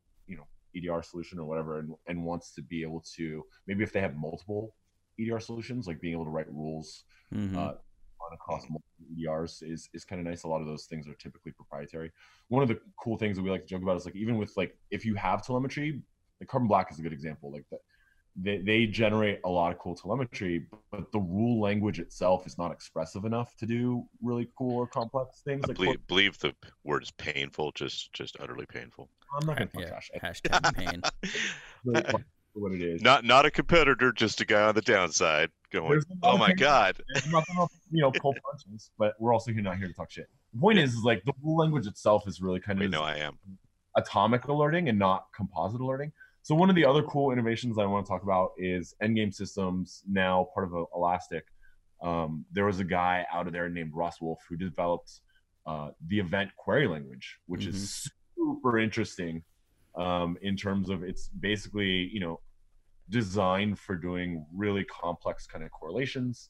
EDR solution or whatever, and, and wants to be able to maybe if they have multiple EDR solutions, like being able to write rules mm-hmm. uh, on across multiple EDRs is is kind of nice. A lot of those things are typically proprietary. One of the cool things that we like to joke about is like even with like if you have telemetry, like Carbon Black is a good example. Like that they, they generate a lot of cool telemetry, but the rule language itself is not expressive enough to do really cool or complex things. I like believe, believe the word is painful, just just utterly painful. I'm not gonna yeah, trash Hashtag pain. what it is. Not not a competitor, just a guy on the downside going, "Oh my god." I'm not gonna, you know, pull punches, but we're also here not here to talk shit. The point is, is like the rule language itself is really kind of. We know I am. Atomic alerting and not composite alerting. So one of the other cool innovations I want to talk about is Endgame Systems, now part of Elastic. Um, there was a guy out of there named Ross Wolf who developed uh, the event query language, which mm-hmm. is super interesting um, in terms of it's basically you know designed for doing really complex kind of correlations.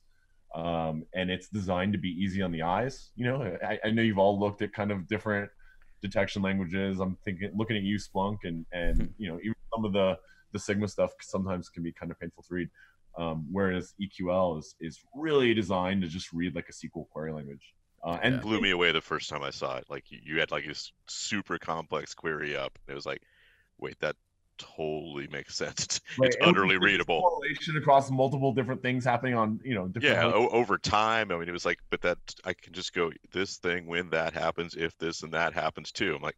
Um, and it's designed to be easy on the eyes. You know, I, I know you've all looked at kind of different detection languages. I'm thinking, looking at you, Splunk, and and hmm. you know, even some of the the Sigma stuff sometimes can be kind of painful to read. Um, whereas EQL is is really designed to just read like a SQL query language. Uh, and blew me away the first time I saw it. Like you, had like this super complex query up. It was like, wait, that totally makes sense. Right. It's utterly readable. Correlation across multiple different things happening on you know. yeah, o- over time. I mean, it was like, but that I can just go this thing when that happens, if this and that happens too. I'm like,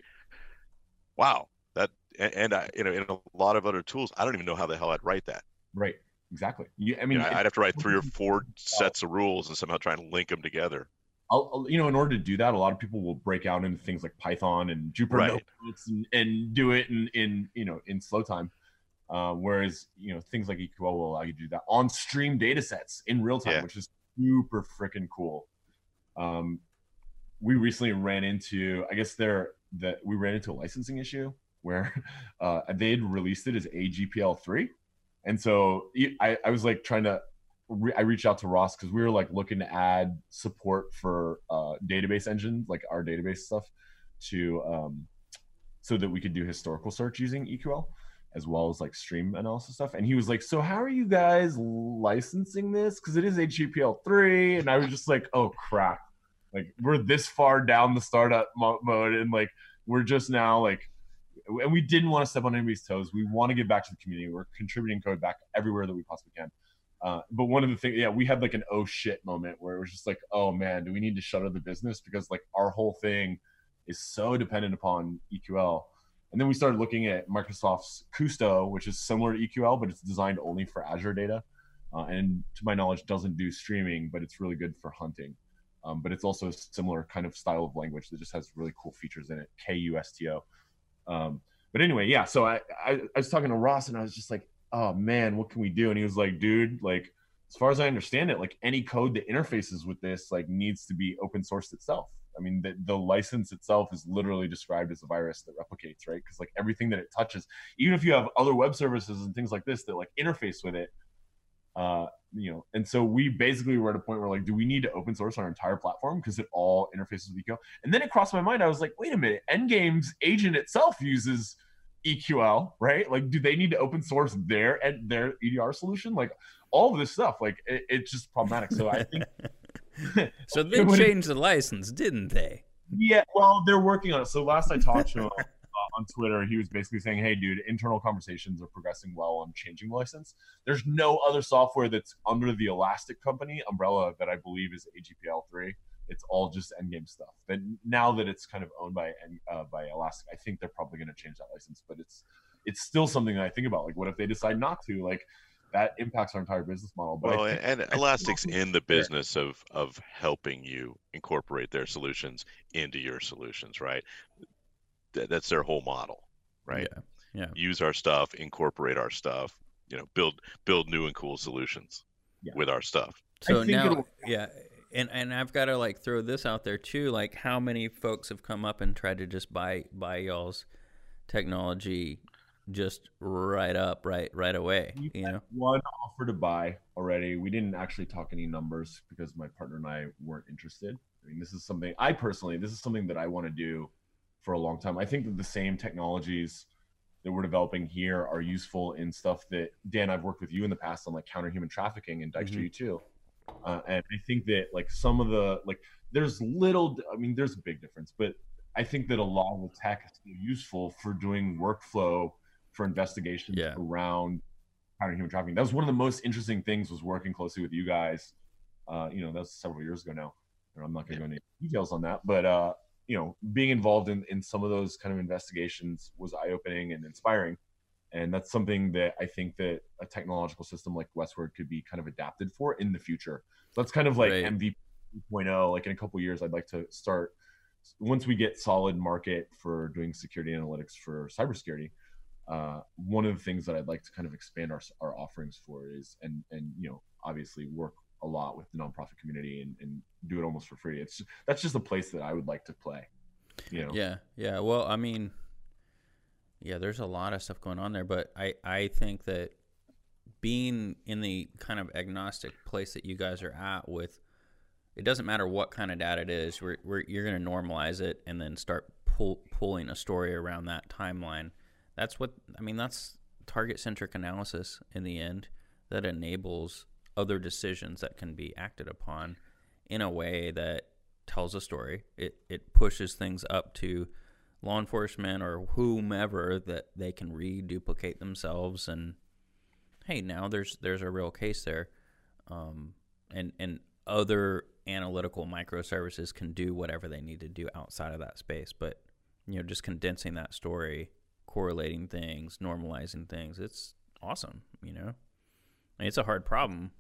wow, that and, and I you know in a lot of other tools, I don't even know how the hell I'd write that. Right. Exactly. You, I mean, you know, I'd have to write three or four sets of rules and somehow try and link them together. I'll, you know, in order to do that, a lot of people will break out into things like Python and Jupyter right. notebooks and, and do it in, in, you know, in slow time. Uh, whereas, you know, things like EQL will allow you to do that on stream data sets in real time, yeah. which is super freaking cool. Um, we recently ran into, I guess there that we ran into a licensing issue where uh, they had released it as AGPL three, and so I, I was like trying to re- I reached out to Ross because we were like looking to add support for uh, database engines, like our database stuff, to um, so that we could do historical search using EQL as well as like stream analysis stuff. And he was like, "So how are you guys licensing this? Because it is AGPL3." And I was just like, "Oh crap! Like we're this far down the startup mo- mode, and like we're just now like." And we didn't want to step on anybody's toes. We want to give back to the community. We're contributing code back everywhere that we possibly can. Uh, but one of the things, yeah, we had like an oh shit moment where it was just like, oh man, do we need to shutter the business because like our whole thing is so dependent upon EQL. And then we started looking at Microsoft's Kusto, which is similar to EQL, but it's designed only for Azure data. Uh, and to my knowledge, doesn't do streaming, but it's really good for hunting. Um, but it's also a similar kind of style of language that just has really cool features in it. K U S T O. Um, but anyway, yeah. So I, I, I was talking to Ross, and I was just like, "Oh man, what can we do?" And he was like, "Dude, like as far as I understand it, like any code that interfaces with this like needs to be open sourced itself. I mean, the, the license itself is literally described as a virus that replicates, right? Because like everything that it touches, even if you have other web services and things like this that like interface with it, uh, you know, and so we basically were at a point where like, do we need to open source our entire platform because it all interfaces with EQL? And then it crossed my mind. I was like, wait a minute, Endgame's agent itself uses EQL, right? Like, do they need to open source their and their EDR solution? Like, all of this stuff, like, it, it's just problematic. So I think. so they changed the license, didn't they? Yeah, well, they're working on it. So last I talked to him uh, on Twitter, he was basically saying, "Hey, dude, internal conversations are progressing well on changing the license. There's no other software that's under the Elastic company umbrella that I believe is AGPL three. It's all just Endgame stuff. But now that it's kind of owned by uh, by Elastic, I think they're probably going to change that license. But it's it's still something that I think about. Like, what if they decide not to? Like, that impacts our entire business model. But well, think, and, Elastic's in the business of of helping you incorporate their solutions into your solutions, right? That's their whole model, right? Yeah. Yeah. Use our stuff, incorporate our stuff, you know, build build new and cool solutions yeah. with our stuff. So now, yeah, and and I've got to like throw this out there too. Like, how many folks have come up and tried to just buy buy y'all's technology just right up right right away we you know one offer to buy already we didn't actually talk any numbers because my partner and i weren't interested i mean this is something i personally this is something that i want to do for a long time i think that the same technologies that we're developing here are useful in stuff that dan i've worked with you in the past on like counter human trafficking and Dykstra mm-hmm. u2 uh, and i think that like some of the like there's little i mean there's a big difference but i think that a lot of the tech is useful for doing workflow for investigations yeah. around countering human trafficking. That was one of the most interesting things was working closely with you guys. Uh, you know, that was several years ago now. I'm not going to yeah. go into details on that, but uh, you know, being involved in in some of those kind of investigations was eye opening and inspiring. And that's something that I think that a technological system like Westward could be kind of adapted for in the future. So that's kind of like right. MVP 2.0. Like in a couple years, I'd like to start once we get solid market for doing security analytics for cybersecurity uh, one of the things that I'd like to kind of expand our, our offerings for is and and you know obviously work a lot with the nonprofit community and, and do it almost for free. It's that's just a place that I would like to play. You know. Yeah, yeah. Well, I mean, yeah, there's a lot of stuff going on there, but I I think that being in the kind of agnostic place that you guys are at with it doesn't matter what kind of data it is we're, we're you're going to normalize it and then start pull, pulling a story around that timeline that's what I mean. That's target centric analysis in the end that enables other decisions that can be acted upon in a way that tells a story. It it pushes things up to law enforcement or whomever that they can reduplicate themselves and hey now there's there's a real case there um, and and other analytical microservices can do whatever they need to do outside of that space but you know just condensing that story correlating things, normalizing things. It's awesome, you know. I mean, it's a hard problem.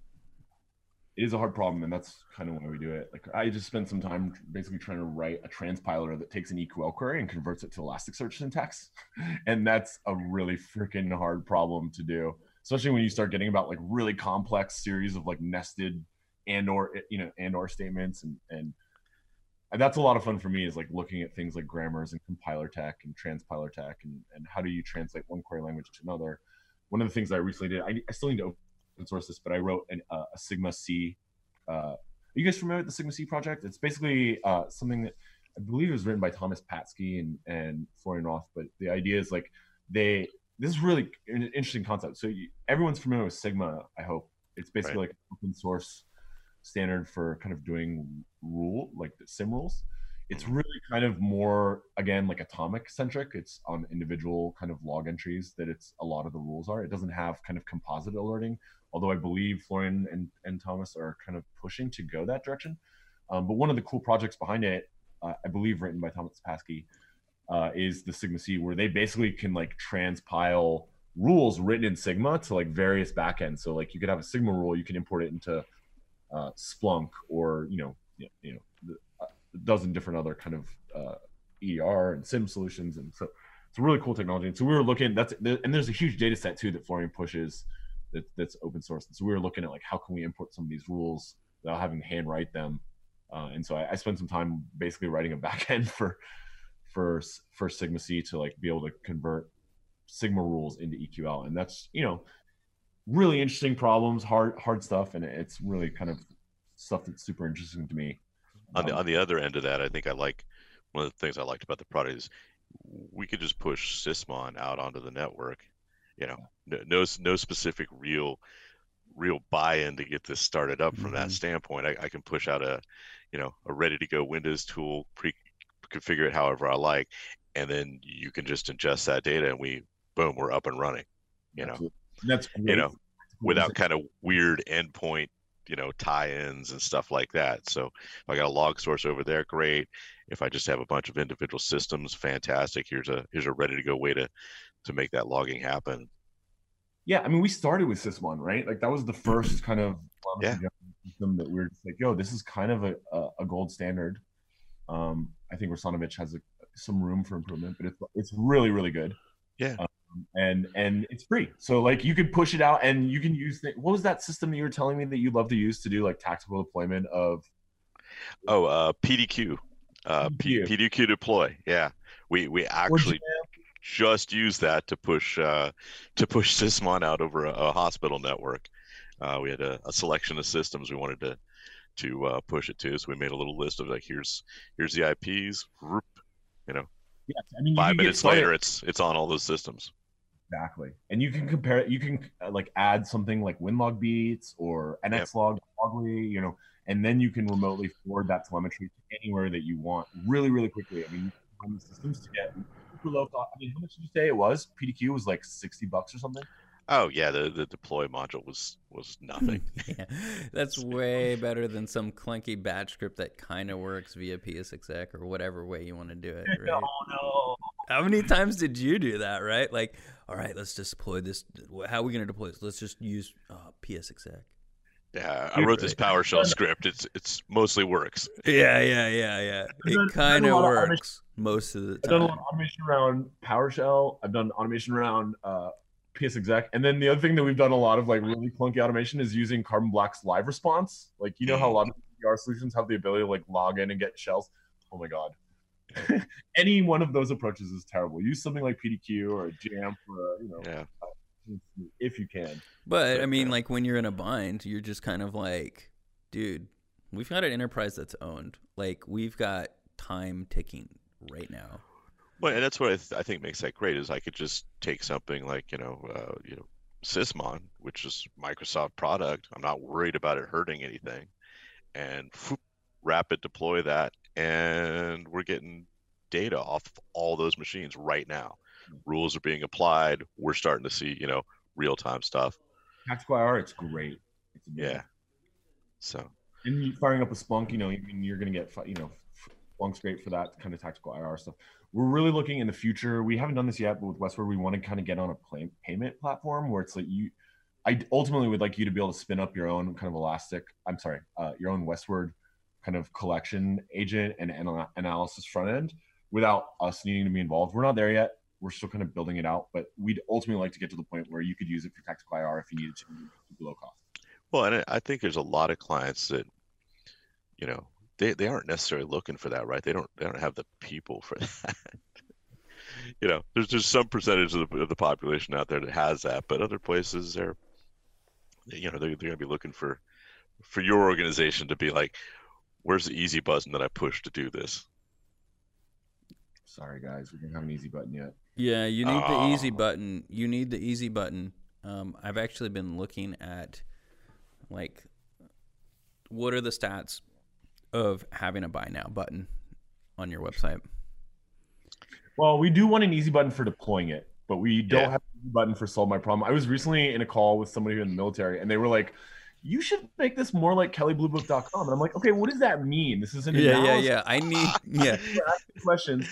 It is a hard problem, and that's kind of why we do it. Like I just spent some time basically trying to write a transpiler that takes an EQL query and converts it to Elasticsearch syntax, and that's a really freaking hard problem to do, especially when you start getting about like really complex series of like nested and or you know and or statements. And and and that's a lot of fun for me is like looking at things like grammars and compiler tech and transpiler tech and, and how do you translate one query language to another. One of the things i recently did i, I still need to open source this but i wrote an, uh, a sigma c uh, are you guys familiar with the sigma c project? It's basically uh, something that i believe it was written by thomas patzke and, and florian roth but the idea is like they this is really an interesting concept. So you, everyone's familiar with sigma i hope. It's basically right. like open source standard for kind of doing rule like the SIEM rules. It's mm-hmm. really kind of more again like atomic centric it's on individual kind of log entries that it's a lot of the rules are. It doesn't have kind of composite alerting although i believe florian and, and thomas are kind of pushing to go that direction um, but one of the cool projects behind it uh, i believe written by thomas patzke uh, is the Sigma C, where they basically can like transpile rules written in Sigma to like various backends. So like you could have a Sigma rule, you can import it into uh, Splunk or you know you know a dozen different other kind of ER and SIEM solutions, and so it's a really cool technology. And so we were looking that's and there's a huge data set too that Florian pushes that, that's open source. And so we were looking at like how can we import some of these rules without having to hand write them. Uh, and so I, I spent some time basically writing a backend for for for Sigma C to like be able to convert Sigma rules into EQL, and that's you know really interesting problems, hard hard stuff, and it's really kind of stuff that's super interesting to me. On the um, on the other end of that, I think I like one of the things I liked about the product is we could just push Sysmon out onto the network. You know, no no, no specific real real buy-in to get this started up from mm-hmm. that standpoint. I, I, can push out a, you know, a ready-to-go Windows tool, pre-configure it however I like, and then you can just ingest that data, and we, boom, we're up and running. You know, that's great. you know, without kind of weird endpoint, you know, tie-ins and stuff like that. So if I got a log source over there, great. If I just have a bunch of individual systems, fantastic. Here's a here's a ready-to-go way to to make that logging happen yeah, I mean, we started with Sysmon, right? Like that was the first kind of yeah. system that we are just like, yo, this is kind of a, a, gold standard. Um, I think Russinovich has a, some room for improvement, but it's it's really really good. Yeah. Um, and and it's free, so like you can push it out, and you can use. The, what was that system that you were telling me that you love to use to do like tactical deployment of? Oh, uh, PDQ, uh, PDQ. P- PDQ deploy. Yeah, we we actually just use that to push uh, to push Sysmon out over a, a hospital network. Uh, we had a, a, selection of systems we wanted to to uh, push it to, so we made a little list of like here's here's the IPs, you know. Yes, I mean, five minutes later, it's it's on all those systems. Exactly, and you can compare it. You can uh, like add something like Winlogbeats or NXLog, yep. Loggly, you know, and then you can remotely forward that telemetry to anywhere that you want, really, really quickly. I mean, systems to get super low cost. I mean, how much did you say it was? PDQ was like sixty bucks or something. Oh yeah, the the deploy module was was nothing. yeah, that's way better than some clunky batch script that kind of works via PSExec or whatever way you want to do it. Right? no, no. How many times did you do that? Right? Like, all right, let's just deploy this. How are we going to deploy this? Let's just use uh, PSExec. Yeah, I wrote this PowerShell script. It's it's mostly works. Yeah, yeah, yeah, yeah. It kind of works most of the time. I've done a lot of automation around PowerShell. I've done automation around uh, PSExec, and then the other thing that we've done a lot of like really clunky automation is using Carbon Black's live response. Like you know how a lot of PR solutions have the ability to like log in and get shells. Oh my god. Any one of those approaches is terrible. Use something like PDQ or Jamf or you know. Yeah if you can. But I mean, like when you're in a bind, you're just kind of like, dude, we've got an enterprise that's owned. Like we've got time ticking right now. Well, and that's what I, th- I think makes that great is I could just take something like you know, uh, you know, Sysmon, which is Microsoft product. I'm not worried about it hurting anything, and whoop, rapid deploy that, and we're getting data off all those machines right now rules are being applied. We're starting to see, you know, real time stuff. Tactical IR, it's great. It's yeah. So. And you firing up a Splunk, you know, you're going to get, you know, Splunk's great for that kind of tactical IR stuff. We're really looking in the future. We haven't done this yet, but with Westward, we want to kind of get on a play, payment platform where it's like you. I ultimately would like you to be able to spin up your own kind of elastic. I'm sorry, uh, your own Westward kind of collection agent and analysis front end without us needing to be involved. We're not there yet we're still kind of building it out, but we'd ultimately like to get to the point where you could use it for tactical IR if you needed to, below cost. Well, and I think there's a lot of clients that, you know, they, they aren't necessarily looking for that, right? They don't they don't have the people for that. you know, there's just some percentage of the, of the population out there that has that, but other places they're, you know, they're, they're going to be looking for, for your organization to be like, where's the easy button that I push to do this? Sorry, guys, we don't have an easy button yet. Yeah, you need oh. the easy button. You need the easy button. Um, I've actually been looking at like what are the stats of having a buy now button on your website. Well, we do want an easy button for deploying it, but we don't yeah. have an easy button for solve my problem. I was recently in a call with somebody in the military, and they were like, you should make this more like kellybluebook.com. And I'm like, okay, what does that mean? This is an yeah, analysis. yeah, yeah. I need yeah. questions.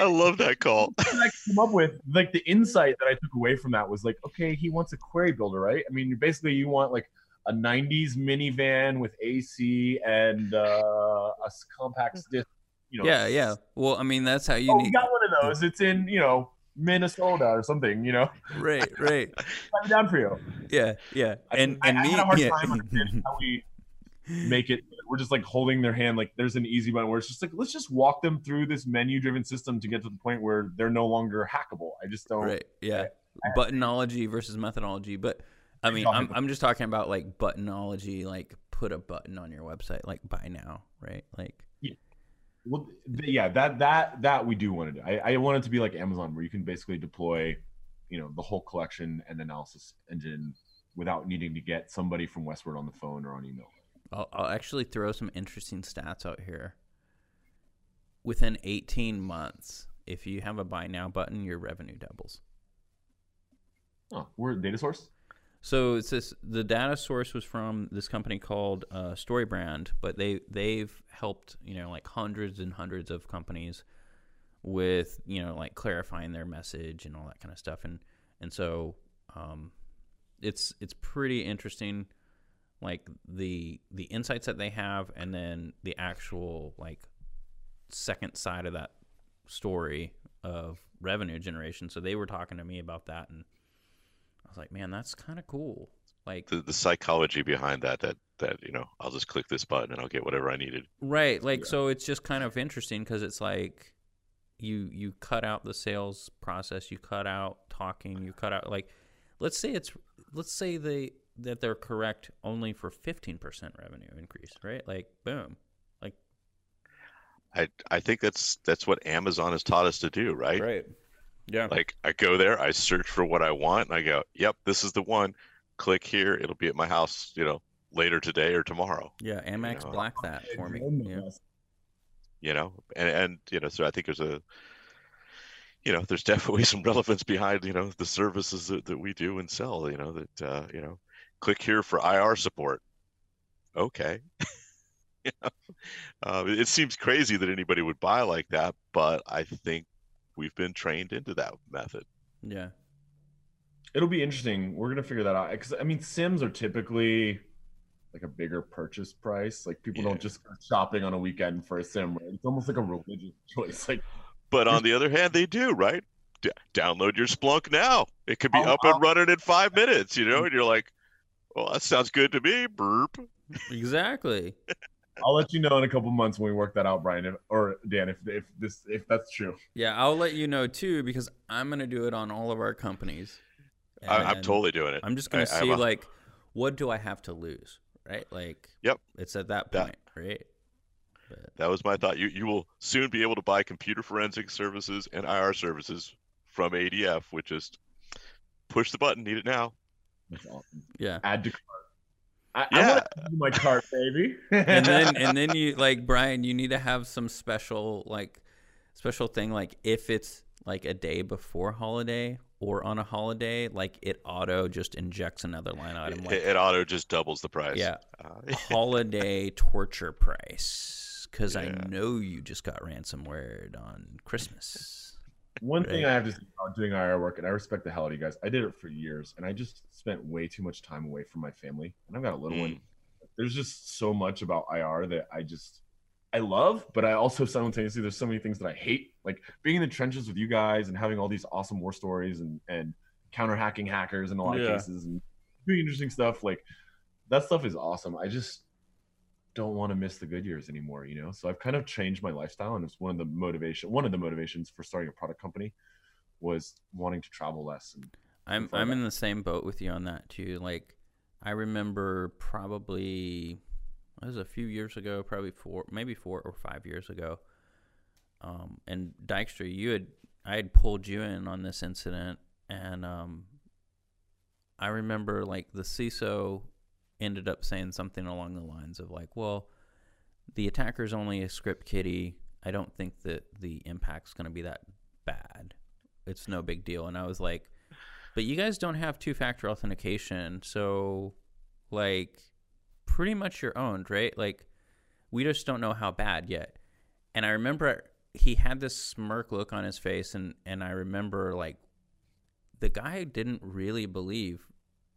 I love that call. I come up with like the insight that I took away from that was like, okay, he wants a query builder, right? I mean, basically, you want like a '90s minivan with AC and uh, a compact disc. You know, Yeah, yeah. Well, I mean, that's how you Oh, we got one of those. It's in you know Minnesota or something. You know, Right, right. I'm down for you. Yeah, yeah. I- And I, and I me, had a hard yeah. time understanding how we make it. We're just like holding their hand. Like there's an easy button where it's just like let's just walk them through this menu-driven system to get to the point where they're no longer hackable. I just don't. Right. Yeah. I- Buttonology versus methodology, but I mean, I'm I'm just talking about like buttonology, like put a button on your website, like buy now, right? Like Well, th- yeah, that that that we do want to do. I, I want it to be like Amazon, where you can basically deploy, you know, the whole collection and analysis engine without needing to get somebody from Westward on the phone or on email. I'll, I'll actually throw some interesting stats out here. Within 18 months, if you have a buy now button, your revenue doubles. Oh, we're a data source. So it's this. The data source was from this company called uh, StoryBrand, but they they've helped you know like hundreds and hundreds of companies with you know like clarifying their message and all that kind of stuff, and and so um, it's it's pretty interesting, like the the insights that they have, and then the actual like second side of that story of revenue generation. So they were talking to me about that and. I was like, man, that's kind of cool. Like, The, the psychology behind that, that that you know, I'll just click this button and I'll get whatever I needed. right, like, Yeah. so it's just kind of interesting because it's like you you cut out the sales process, you cut out talking, you cut out like, let's say it's let's say they that they're correct only for fifteen percent revenue increase, right? Like, boom, like, I I think that's that's what Amazon has taught us to do, right? right, yeah, Like I go there, I search for what I want, and I go, "Yep, this is the one." Click here; it'll be at my house, you know, later today or tomorrow. yeah. Amex know. Black that for me. Yeah. You know, and and you know, so I think there's a, you know, there's definitely some relevance behind you know the services that, that we do and sell. You know that uh, you know, click here for IR support. Okay. you know, uh, it it seems crazy that anybody would buy like that, but I think we've been trained into that method. yeah. It'll be interesting. We're gonna figure that out because I mean, SIEMs are typically like a bigger purchase price. Like people Yeah. don't just go shopping on a weekend for a SIEM. Right? It's almost like a religious choice. Like But on the other hand, they do, right? D- download your Splunk now. It could be I'll- up and running in five minutes, you know? Mm. And you're like, well, that sounds good to me. Burp. Exactly. I'll let you know in a couple months when we work that out, Brian, if, or Dan, if if this if that's true. Yeah, I'll let you know too because I'm gonna do it on all of our companies. I, I'm totally doing it. I'm just gonna I- I see a- like, what do I have to lose, right? Like, Yep. it's at that That- point, right? But, That was my thought. You you will soon be able to buy computer forensic services and IR services from ADF, which just push the button, need it now. That's awesome. yeah, Add to cart. I, I Yeah. want to my cart, baby. and then and then you like Brian, you need to have some special like special thing like if it's like a day before holiday or on a holiday, like it auto just injects another line item It, like it auto just doubles the price. yeah Uh, holiday torture price because I know you just got ransomware on Christmas. One thing I have to say about doing IR work, and I respect the hell out of you guys. I did it for years, and I just spent way too much time away from my family. And I've got a little one. Mm. There's just so much about IR that I just I love, but I also simultaneously there's so many things that I hate. Like being in the trenches with you guys and having all these awesome war stories and and counter hacking hackers in a lot Yeah. of cases and doing interesting stuff. Like that stuff is awesome. I just don't want to miss the good years anymore, you know. So I've kind of changed my lifestyle, and it's one of the motivation, one of the motivations for starting a product company was wanting to travel less. And I'm I'm back. in the same boat with you on that too. Like I remember probably it was a few years ago, probably four, maybe four or five years ago. Um, and Dykstra, you had I had pulled you in on this incident, and um, I remember like the CISO ended up saying something along the lines of like, "Well, the attacker's only a script kiddie. I don't think that the impact's going to be that bad. It's no big deal." And I was like, "But you guys don't have two-factor authentication, so like." pretty much your own, right? Like we just don't know how bad yet. And I remember he had this smirk look on his face and and I remember like the guy didn't really believe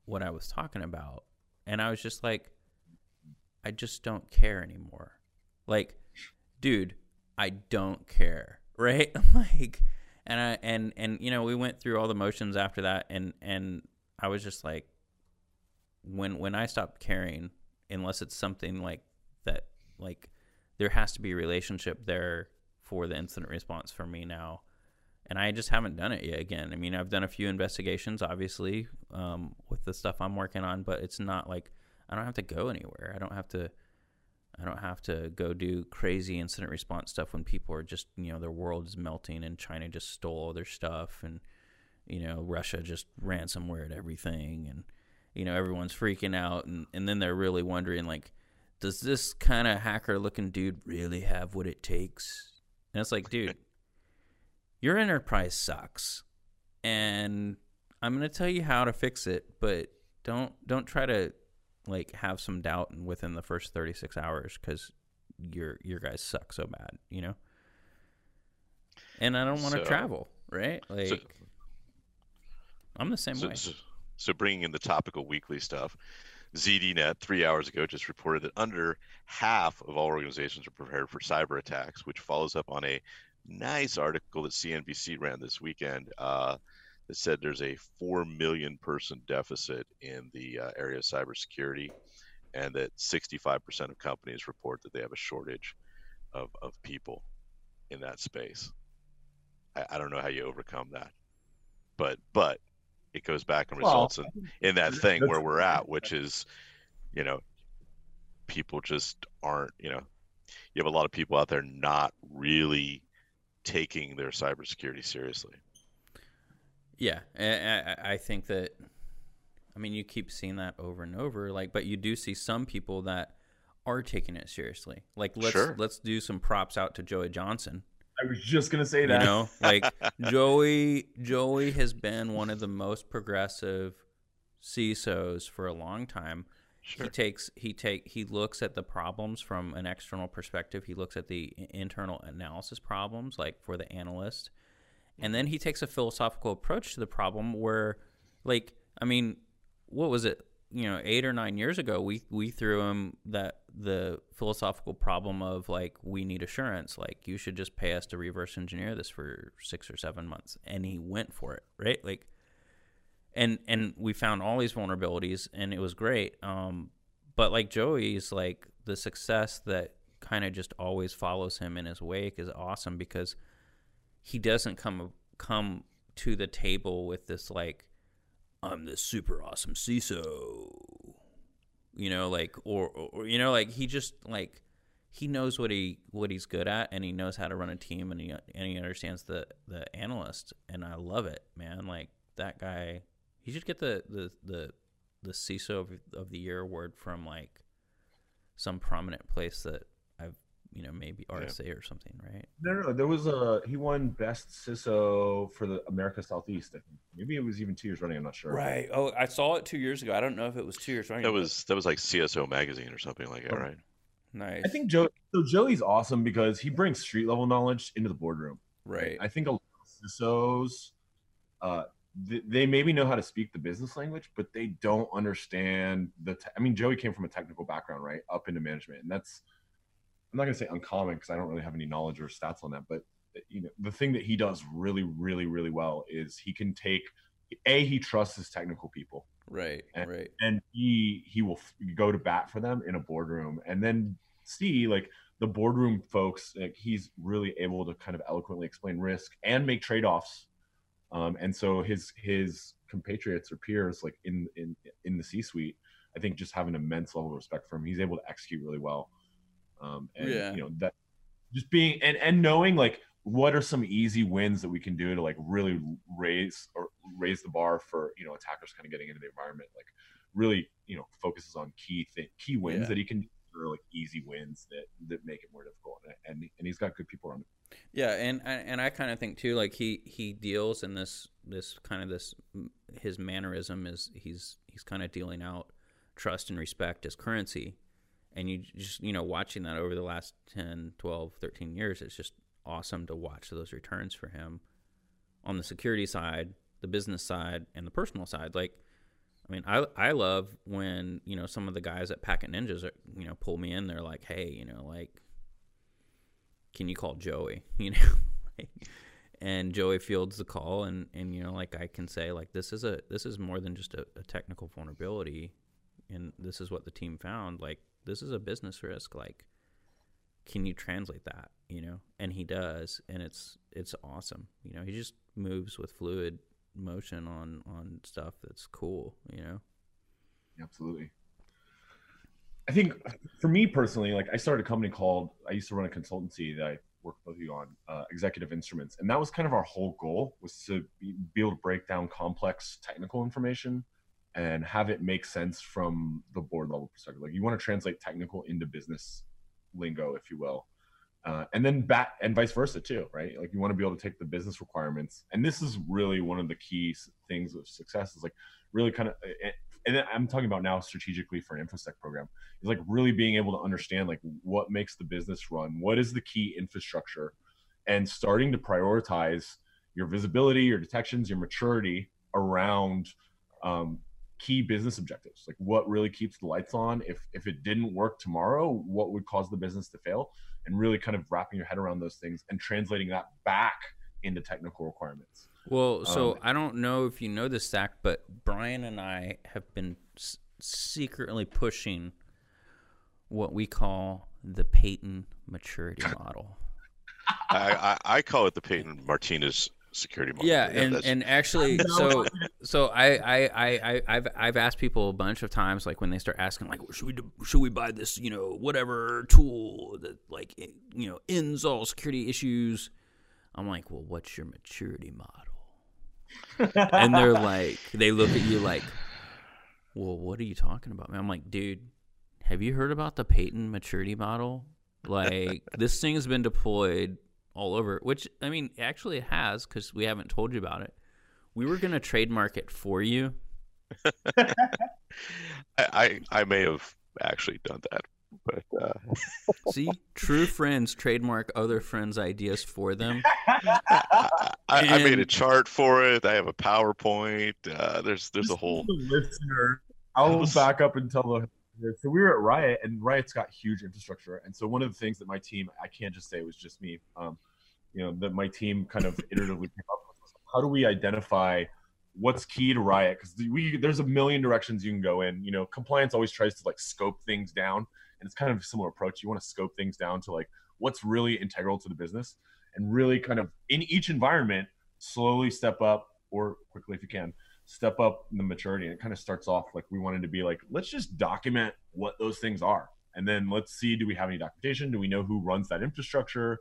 what I was talking about. And I was just like I just don't care anymore. Like dude, I don't care, right? like and I and and you know, we went through all the motions after that and and I was just like when when I stopped caring unless it's something like that like there has to be a relationship there for the incident response for me now. And I just haven't done it yet again. I mean, I've done a few investigations, obviously, um, with the stuff I'm working on, but it's not like I don't have to go anywhere. I don't have to. I don't have to go do crazy incident response stuff when people are just, you know, their world is melting and China just stole all their stuff and, you know, Russia just ransomware at everything and, you know, everyone's freaking out and, and then they're really wondering like, does this kind of hacker looking dude really have what it takes and it's like, dude, your enterprise sucks. And I'm going to tell you how to fix it, but don't don't try to like have some doubt within the first 36 hours cuz your your guys suck so bad, you know? And I don't want to so, travel, right? Like so, I'm the same so, way. So, bringing in the topical weekly stuff. ZDNet three hours ago just reported that under half of all organizations are prepared for cyber attacks, which follows up on a nice article that CNBC ran this weekend uh, that said there's a 4 million person deficit in the uh, area of cybersecurity and that 65% of companies report that they have a shortage of, of people in that space. I, I don't know how you overcome that. But but it goes back and results well, in, in that thing where we're at, which is, you know, people just aren't, you know, you have a lot of people out there not really taking their cybersecurity seriously. Yeah, I, I think that. I mean, you keep seeing that over and over. Like, but you do see some people that are taking it seriously. Like, let's sure. let's do some props out to Joey Johnson. I was just gonna say that. You know, like Joey Joey has been one of the most progressive CISOs for a long time. Sure. He takes he take he looks at the problems from an external perspective. He looks at the internal analysis problems, like for the analyst, and then he takes a philosophical approach to the problem. Where, like, I mean, what was it? you know eight or nine years ago we we threw him that the philosophical problem of like we need assurance like you should just pay us to reverse engineer this for six or seven months and he went for it right like and and we found all these vulnerabilities and it was great um but like joey's like the success that kind of just always follows him in his wake is awesome because he doesn't come come to the table with this like I'm this super awesome CISO. You know, like or, or you know, like he just like he knows what he what he's good at and he knows how to run a team and he and he understands the the analyst and I love it, man. Like that guy, he should get the the the the CISO of, of the year award from like some prominent place that I've you know, maybe RSA yeah. or something, right? No, no, no. There was a he won best CISO for the America Southeast. I think maybe it was even two years running. I'm not sure. Right. Oh, I saw it two years ago. I don't know if it was two years running. That was that was like CSO magazine or something like that, oh. right? Nice. I think Joe. So Joey's awesome because he brings street level knowledge into the boardroom. Right. I think a lot of CISOs, uh, they maybe know how to speak the business language, but they don't understand the. Te- I mean, Joey came from a technical background, right, up into management, and that's I'm not going to say uncommon because I don't really have any knowledge or stats on that, but you know, the thing that he does really, really, really well is he can take a he trusts his technical people, right, and, right, and he he will go to bat for them in a boardroom, and then see like the boardroom folks, like he's really able to kind of eloquently explain risk and make trade offs, um, and so his his compatriots or peers like in in in the C suite, I think just have an immense level of respect for him. He's able to execute really well. Um, and yeah. you know that just being and and knowing like what are some easy wins that we can do to like really raise or raise the bar for you know attackers kind of getting into the environment like really you know focuses on key th- key wins yeah. that he can or like easy wins that that make it more difficult and and he's got good people around him yeah and and i kind of think too like he he deals in this this kind of this his mannerism is he's he's kind of dealing out trust and respect as currency. And you just you know watching that over the last 10 12 13 years it's just awesome to watch those returns for him on the security side the business side and the personal side. Like i mean i i love when you know some of the guys at packet ninjas are, you know pull me in they're like hey you know like can you call joey? You know and joey fields the call and and you know like i can say like this is a this is more than just a, a technical vulnerability. And this is what the team found like this is a business risk like can you translate that you know? And he does and it's it's awesome. You know he just moves with fluid motion on on stuff that's cool you know? Absolutely i think for me personally like i started a company called i used to run a consultancy that i worked with you on uh, executive instruments and that was kind of our whole goal was to be, be able to break down complex technical information and have it make sense from the board level perspective. Like you want to translate technical into business lingo, if you will. Uh, and then back and vice versa too, right? Like you want to be able to take the business requirements, and this is really one of the key things of success is like really kind of, and I'm talking about now strategically for an infosec program is like really being able to understand like what makes the business run, what is the key infrastructure, and starting to prioritize your visibility, your detections, your maturity around um, key business objectives. Like what really keeps the lights on? If if it didn't work tomorrow what would cause the business to fail? And really kind of wrapping your head around those things and translating that back into technical requirements well so um, i don't know if you know this zach but brian and i have been s- secretly pushing what we call the peyton maturity model I, I, I call it the peyton martinez security model. Yeah, and and actually, so so I, I I I've I've asked people a bunch of times, like when they start asking, like, should we should we buy this, you know, whatever tool that like you know ends all security issues? I'm like, well, what's your maturity model? And they're like, they look at you like, well, what are you talking about? Man, I'm like, dude, have you heard about the Peyton maturity model? Like, this thing has been deployed all over. Which I mean, actually, it has because we haven't told you about it. We were going to trademark it for you. I, I, I may have actually done that, but uh... see, true friends trademark other friends' ideas for them. I, I, and... I, made a chart for it. I have a PowerPoint. Uh, there's there's a whole listener. I'll back up and tell the so we were at Riot, and Riot's got huge infrastructure. And so one of the things that my team, I can't just say it was just me, um, you know, that my team kind of iteratively came up with was how do we identify what's key to Riot? Because we there's a million directions you can go in. You know, compliance always tries to like scope things down, and it's kind of a similar approach. You want to scope things down to like what's really integral to the business, and really kind of in each environment slowly step up or quickly if you can step up the maturity. And it kind of starts off like we wanted to be like, let's just document what those things are. And then let's see, do we have any documentation? Do we know who runs that infrastructure?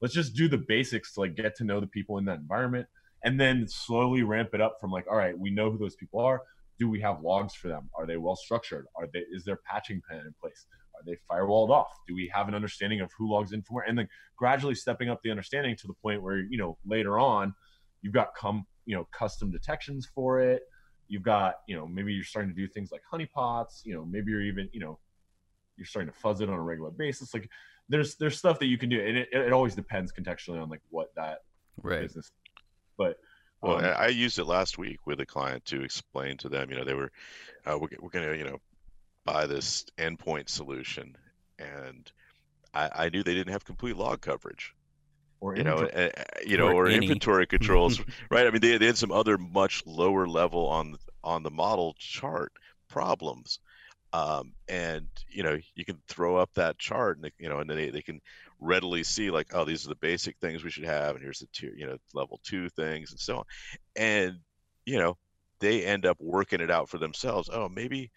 Let's just do the basics to like get to know the people in that environment and then slowly ramp it up from like, all right, we know who those people are. Do we have logs for them? Are they well structured? Are they is there patching plan in place? Are they firewalled off? Do we have an understanding of who logs in from where? And then gradually stepping up the understanding to the point where, you know, later on, you've got come you know custom detections for it you've got you know maybe you're starting to do things like honeypots you know maybe you're even you know you're starting to fuzz it on a regular basis like there's there's stuff that you can do and it, it always depends contextually on like what that right. business but well um, i used it last week with a client to explain to them you know they were uh, we're, we're gonna you know buy this endpoint solution and I, I knew they didn't have complete log coverage or you know, uh, you know, or, or inventory controls, right? I mean, they, they had some other much lower level on on the model chart problems, um, and you know, you can throw up that chart, and you know, and they they can readily see like, oh, these are the basic things we should have, and here's the tier, you know, level two things, and so on, and you know, they end up working it out for themselves. Oh, maybe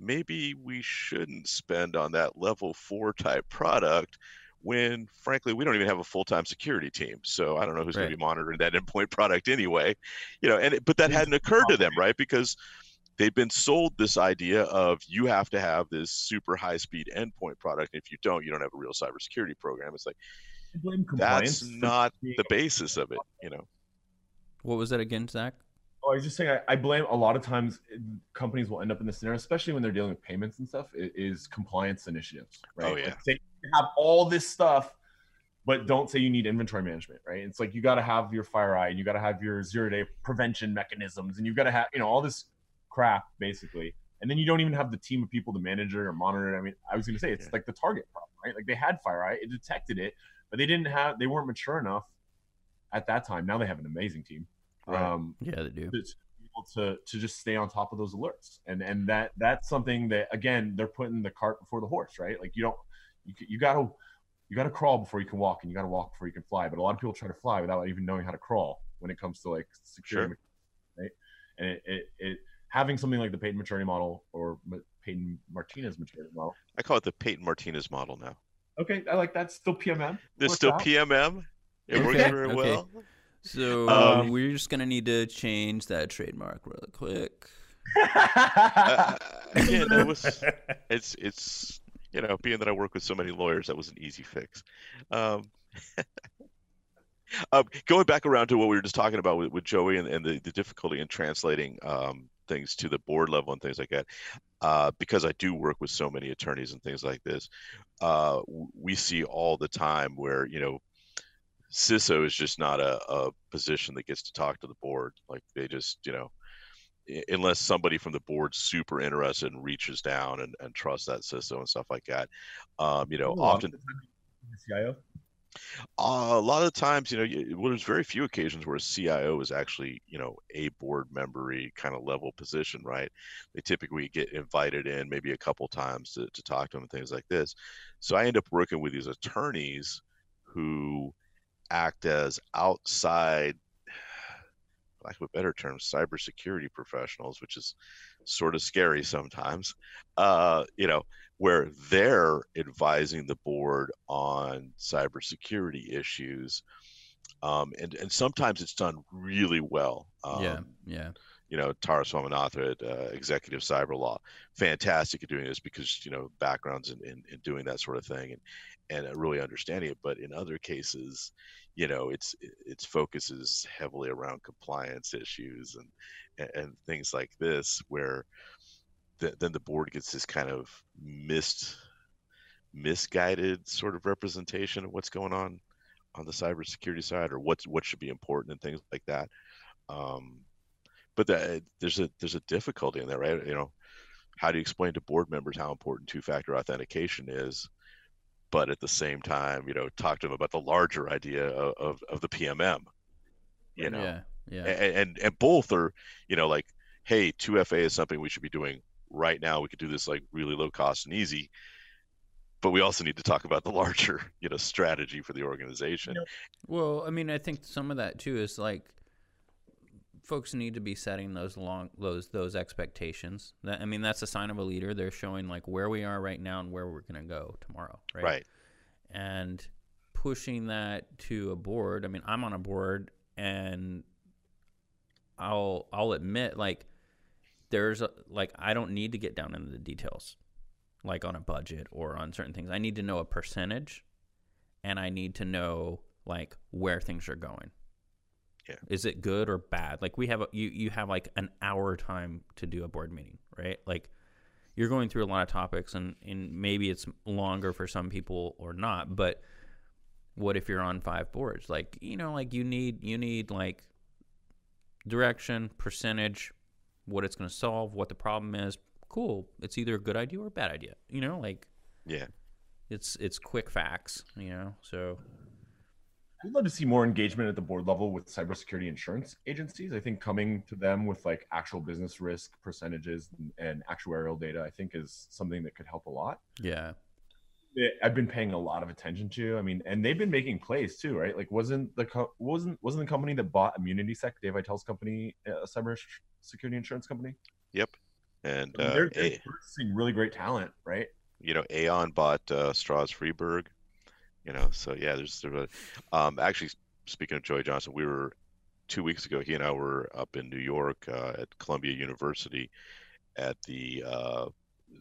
maybe we shouldn't spend on that level four type product when frankly we don't even have a full-time security team. So i don't know who's right. going to be monitoring that endpoint product anyway you know and but that hadn't occurred to them right? Because they've been sold this idea of you have to have this super high speed endpoint product. If you don't you don't have a real cybersecurity program. It's like that's not the basis of it you know? What was that again zach Oh, I was just saying, I, I, blame a lot of times eh, companies will end up in this scenario, especially when they're dealing with payments and stuff, is compliance initiatives, right? Oh, yeah. Like, say you have all this stuff, but don't say you need inventory management, right? It's like you got to have your FireEye and you got to have your zero day prevention mechanisms and you've got to have, you know, all this crap basically. And then you don't even have the team of people to manage it or monitor it. I mean, I was going to say it's yeah. like the target problem, right? Like they had FireEye, it detected it, but they didn't have, they weren't mature enough at that time. Now they have an amazing team. Right. Um, yeah, they do. To, to just stay on top of those alerts, and and that that's something that again they're putting the cart before the horse, right? Like you don't you you gotta you gotta crawl before you can walk, and you gotta walk before you can fly. But a lot of people try to fly without even knowing how to crawl when it comes to like security, sure. right? And it, it, it having something like the Peyton maturity model or Peyton Martinez maturity model. I call it the Peyton Martinez model now. Okay, I like that. Still PMM. There's still out. PMM. It works very okay. well. So um, we're just gonna need to change that trademark real quick. uh, again, it was it's it's you know being that I work with so many lawyers, that was an easy fix. Um, um, going back around to what we were just talking about with, with Joey and, and the, the difficulty in translating um, things to the board level and things like that. Uh, because I do work with so many attorneys and things like this, uh, we see all the time where you know CISO is just not a, a position that gets to talk to the board. Like they just, you know, unless somebody from the board's super interested and reaches down and, and trusts that CISO and stuff like that. Um, you know, often. CIO? Uh, a lot of times, you know, well, there's very few occasions where a CIO is actually, you know, a board membery kind of level position, right? They typically get invited in maybe a couple times to, to talk to them and things like this. So I end up working with these attorneys who act as outside lack of a better term, cybersecurity professionals, which is sort of scary sometimes. Uh, you know, where they're advising the board on cybersecurity issues, um, and and sometimes it's done really well. Um, yeah, yeah. You know, Tara Swaminathan at uh, Executive Cyber Law, fantastic at doing this because you know backgrounds in, in, in doing that sort of thing, and and really understanding it. But in other cases, you know, it's its focus is heavily around compliance issues and and things like this, where the, then the board gets this kind of missed, misguided sort of representation of what's going on on the cybersecurity side, or what's what should be important and things like that. Um, but that, there's a there's a difficulty in that, right? You know, how do you explain to board members how important two-factor authentication is? But at the same time, you know, talk to them about the larger idea of, of, of the PMM. You know, yeah, yeah, and, and and both are, you know, like, hey, two FA is something we should be doing right now. We could do this like really low cost and easy, but we also need to talk about the larger, you know, strategy for the organization. Well, I mean, I think some of that too is like folks need to be setting those long those those expectations. That, I mean, that's a sign of a leader. They're showing like where we are right now and where we're going to go tomorrow, right? Right. And pushing that to a board. I mean, I'm on a board, and I'll I'll admit like there's a, like I don't need to get down into the details, like on a budget or on certain things. I need to know a percentage, and I need to know like where things are going yeah. Is it good or bad? Like we have a, you you have like an hour time to do a board meeting, right? Like you're going through a lot of topics and and maybe it's longer for some people or not, but what if you're on five boards? Like, you know, like you need you need like direction, percentage, what it's going to solve, what the problem is. Cool. It's either a good idea or a bad idea. You know, like yeah. It's it's quick facts, you know. So We'd love to see more engagement at the board level with cybersecurity insurance agencies. I think coming to them with like actual business risk percentages and, actuarial data, I think is something that could help a lot. Yeah. I've been paying a lot of attention to. I mean, and they've been making plays too, right? Like, wasn't the co- wasn't wasn't the company that bought ImmunitySec, Dave Aitel's company, a cyber security insurance company? Yep. And I mean, they're, they're uh, a- really great talent, right? You know, Aon bought uh, Stroz Friedberg you know so yeah there's, there's a, um actually speaking of joey johnson we were two weeks ago he and i were up in new york uh, at columbia university at the uh,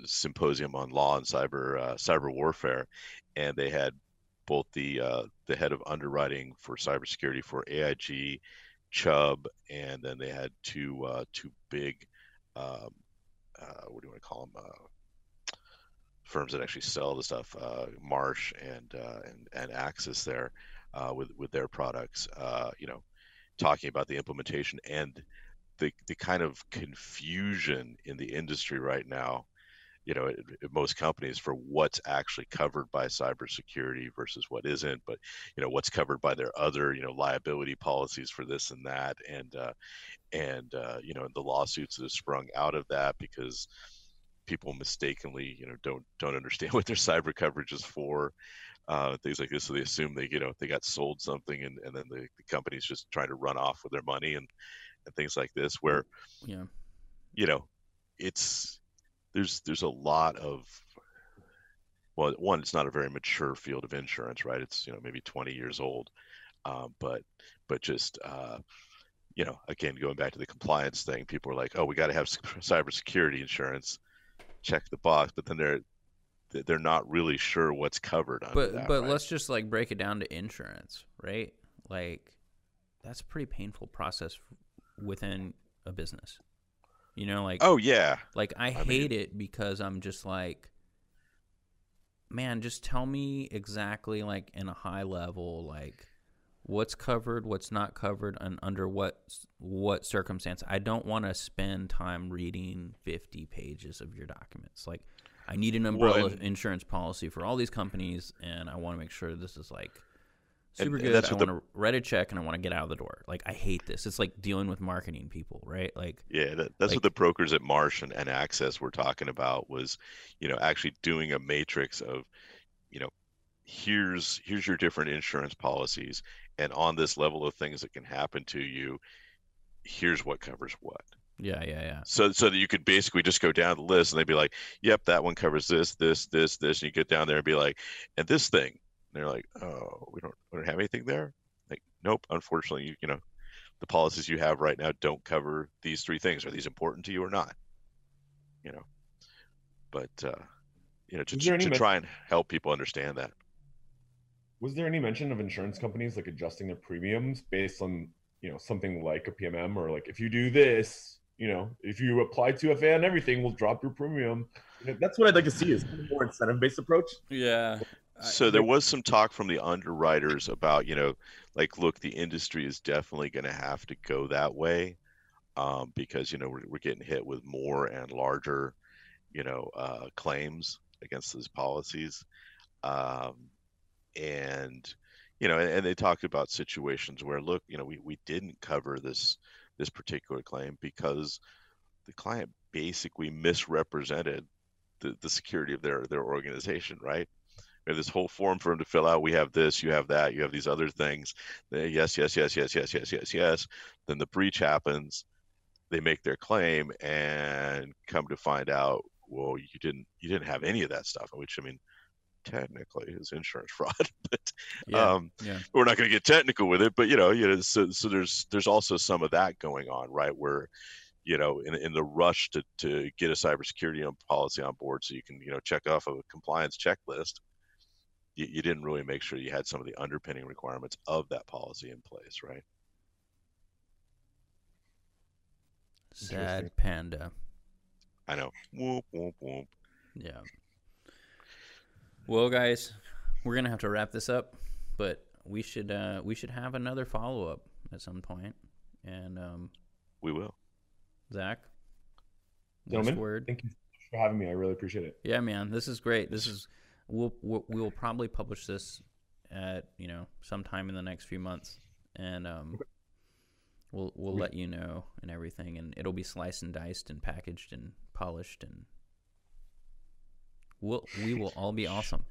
symposium on law and cyber uh, cyber warfare and they had both the uh, the head of underwriting for cybersecurity for aig Chubb, and then they had two uh, two big, um, uh, what do you want to call them? Uh, firms that actually sell the stuff, uh, Marsh and uh, and and Axis there, uh, with with their products. you know, talking about the implementation and the the kind of confusion in the industry right now you know, most companies for what's actually covered by cybersecurity versus what isn't, but you know what's covered by their other you know liability policies for this and that, and uh, and uh, you know the lawsuits that have sprung out of that because people mistakenly you know don't don't understand what their cyber coverage is for. Uh, things like this, so they assume they, you know, they got sold something, and, and then the, the company's just trying to run off with their money, and and things like this, where, yeah, you know, it's there's there's a lot of well one it's not a very mature field of insurance right? It's you know maybe 20 years old. Um, but but just uh, you know again going back to the compliance thing people are like oh we got to have cybersecurity insurance check the box but then they're they're not really sure what's covered but that, but right? let's just like break it down to insurance right? Like that's a pretty painful process within a business. You know, like oh yeah, like I, I hate mean, it because I'm just like, man, just tell me exactly like in a high level like what's covered, what's not covered, and under what what circumstance. I don't want to spend time reading 50 pages of your documents. Like, I need an umbrella well, and, insurance policy for all these companies, and I want to make sure this is like super and, good. And I want to write a check and I want to get out of the door. Like I hate this. It's like dealing with marketing people, right? Like yeah, that, that's like, what the brokers at Marsh and, and Axis were talking about was, you know, actually doing a matrix of, you know, here's here's your different insurance policies, and on this level of things that can happen to you, here's what covers what. Yeah, yeah, yeah. So so that you could basically just go down the list and they'd be like, Yep, that one covers this, this, this, this, and you get down there and be like, and this thing, they're like, oh, we don't, we don't have anything there. Like, nope, unfortunately, you, you know, the policies you have right now don't cover these three things. Are these important to you or not? You know, but uh, you know, to, to, to try and help people understand that. Was there any mention of insurance companies like adjusting their premiums based on you know something like a PMM or like if you do this, you know, if you apply two FA and everything, we'll drop your premium. That's what I'd like to see is a more incentive based approach. Yeah, so there was some talk from the underwriters about you know like look the industry is definitely going to have to go that way um, because you know we're, we're getting hit with more and larger you know uh, claims against those policies um, and you know and, and, they talked about situations where look you know we, we didn't cover this this particular claim because the client basically misrepresented the, the security of their their organization right we have this whole form for them to fill out. We have this, you have that, you have these other things. They, yes, yes, yes, yes, yes, yes, yes, yes. Then the breach happens. They make their claim and come to find out, well, you didn't, you didn't have any of that stuff. Which I mean, technically is insurance fraud, but yeah, um, yeah. we're not going to get technical with it. But you know, you know, so so there's there's also some of that going on, right? Where you know, in, in the rush to, to get a cybersecurity policy on board so you can, you know, check off a compliance checklist you, you didn't really make sure you had some of the underpinning requirements of that policy in place, right? Sad panda. I know. Whoop whoop whoop. Yeah. Well, guys, we're gonna have to wrap this up, but we should uh, we should have another follow up at some point, and um, we will. Zach, gentlemen, word. thank you for having me. I really appreciate it. Yeah, man, this is great. This is we'll, we'll we will probably publish this at you know sometime in the next few months, and um, we'll we'll let you know and everything, and it'll be sliced and diced and packaged and polished, and we'll we will all be awesome.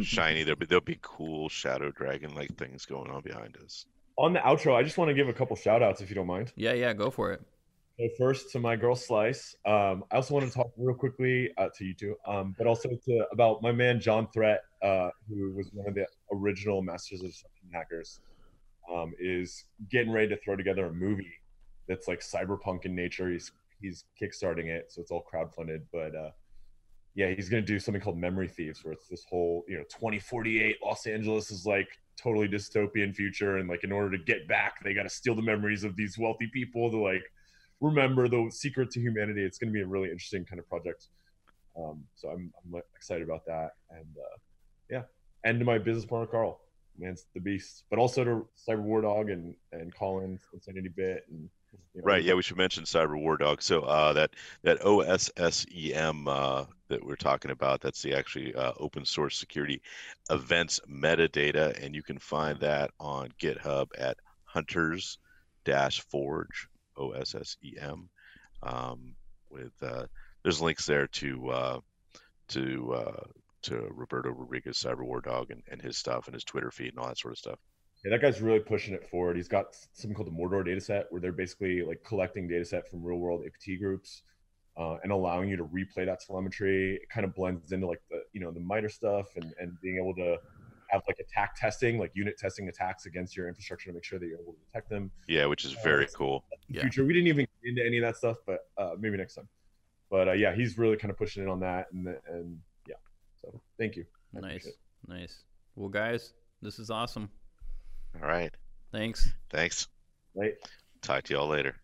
Shiny, there'll be there'll be cool shadow dragon like things going on behind us. On the outro, I just want to give a couple shout outs if you don't mind. Yeah, yeah, go for it. So first to my girl Slice. Um, I also want to talk real quickly uh, to you two, um, but also to about my man John Threat, uh, who was one of the original Masters of Deception hackers. Um, is getting ready to throw together a movie that's like cyberpunk in nature. He's he's kickstarting it, so it's all crowdfunded. But uh, yeah, he's gonna do something called Memory Thieves, where it's this whole you know 2048 Los Angeles is like totally dystopian future and like in order to get back they got to steal the memories of these wealthy people to like remember the secret to humanity it's going to be a really interesting kind of project um, so I'm, I'm excited about that and uh, yeah and to my business partner carl man's the beast but also to cyber war dog and and colin insanity bit and you know, right. Yeah, we should mention Cyber War Dog. So uh, that that OSSEM uh, that we're talking about, that's the actually uh, open source security events metadata, and you can find that on GitHub at Hunters Dash Forge OSSEM. Um, with uh, there's links there to uh, to uh, to Roberto Rodriguez Cyber War Dog and, and his stuff and his Twitter feed and all that sort of stuff. Yeah, that guy's really pushing it forward. He's got something called the Mordor dataset, where they're basically like collecting dataset from real world APT groups uh, and allowing you to replay that telemetry. It kind of blends into like the you know the MITRE stuff and and being able to have like attack testing, like unit testing attacks against your infrastructure to make sure that you're able to detect them. Yeah, which is uh, very cool. Yeah. Future, we didn't even get into any of that stuff, but uh, maybe next time. But uh, yeah, he's really kind of pushing in on that, and and yeah. So thank you. I nice, nice. Well, guys, this is awesome. All right. Thanks. Thanks. Right. Talk to y'all later.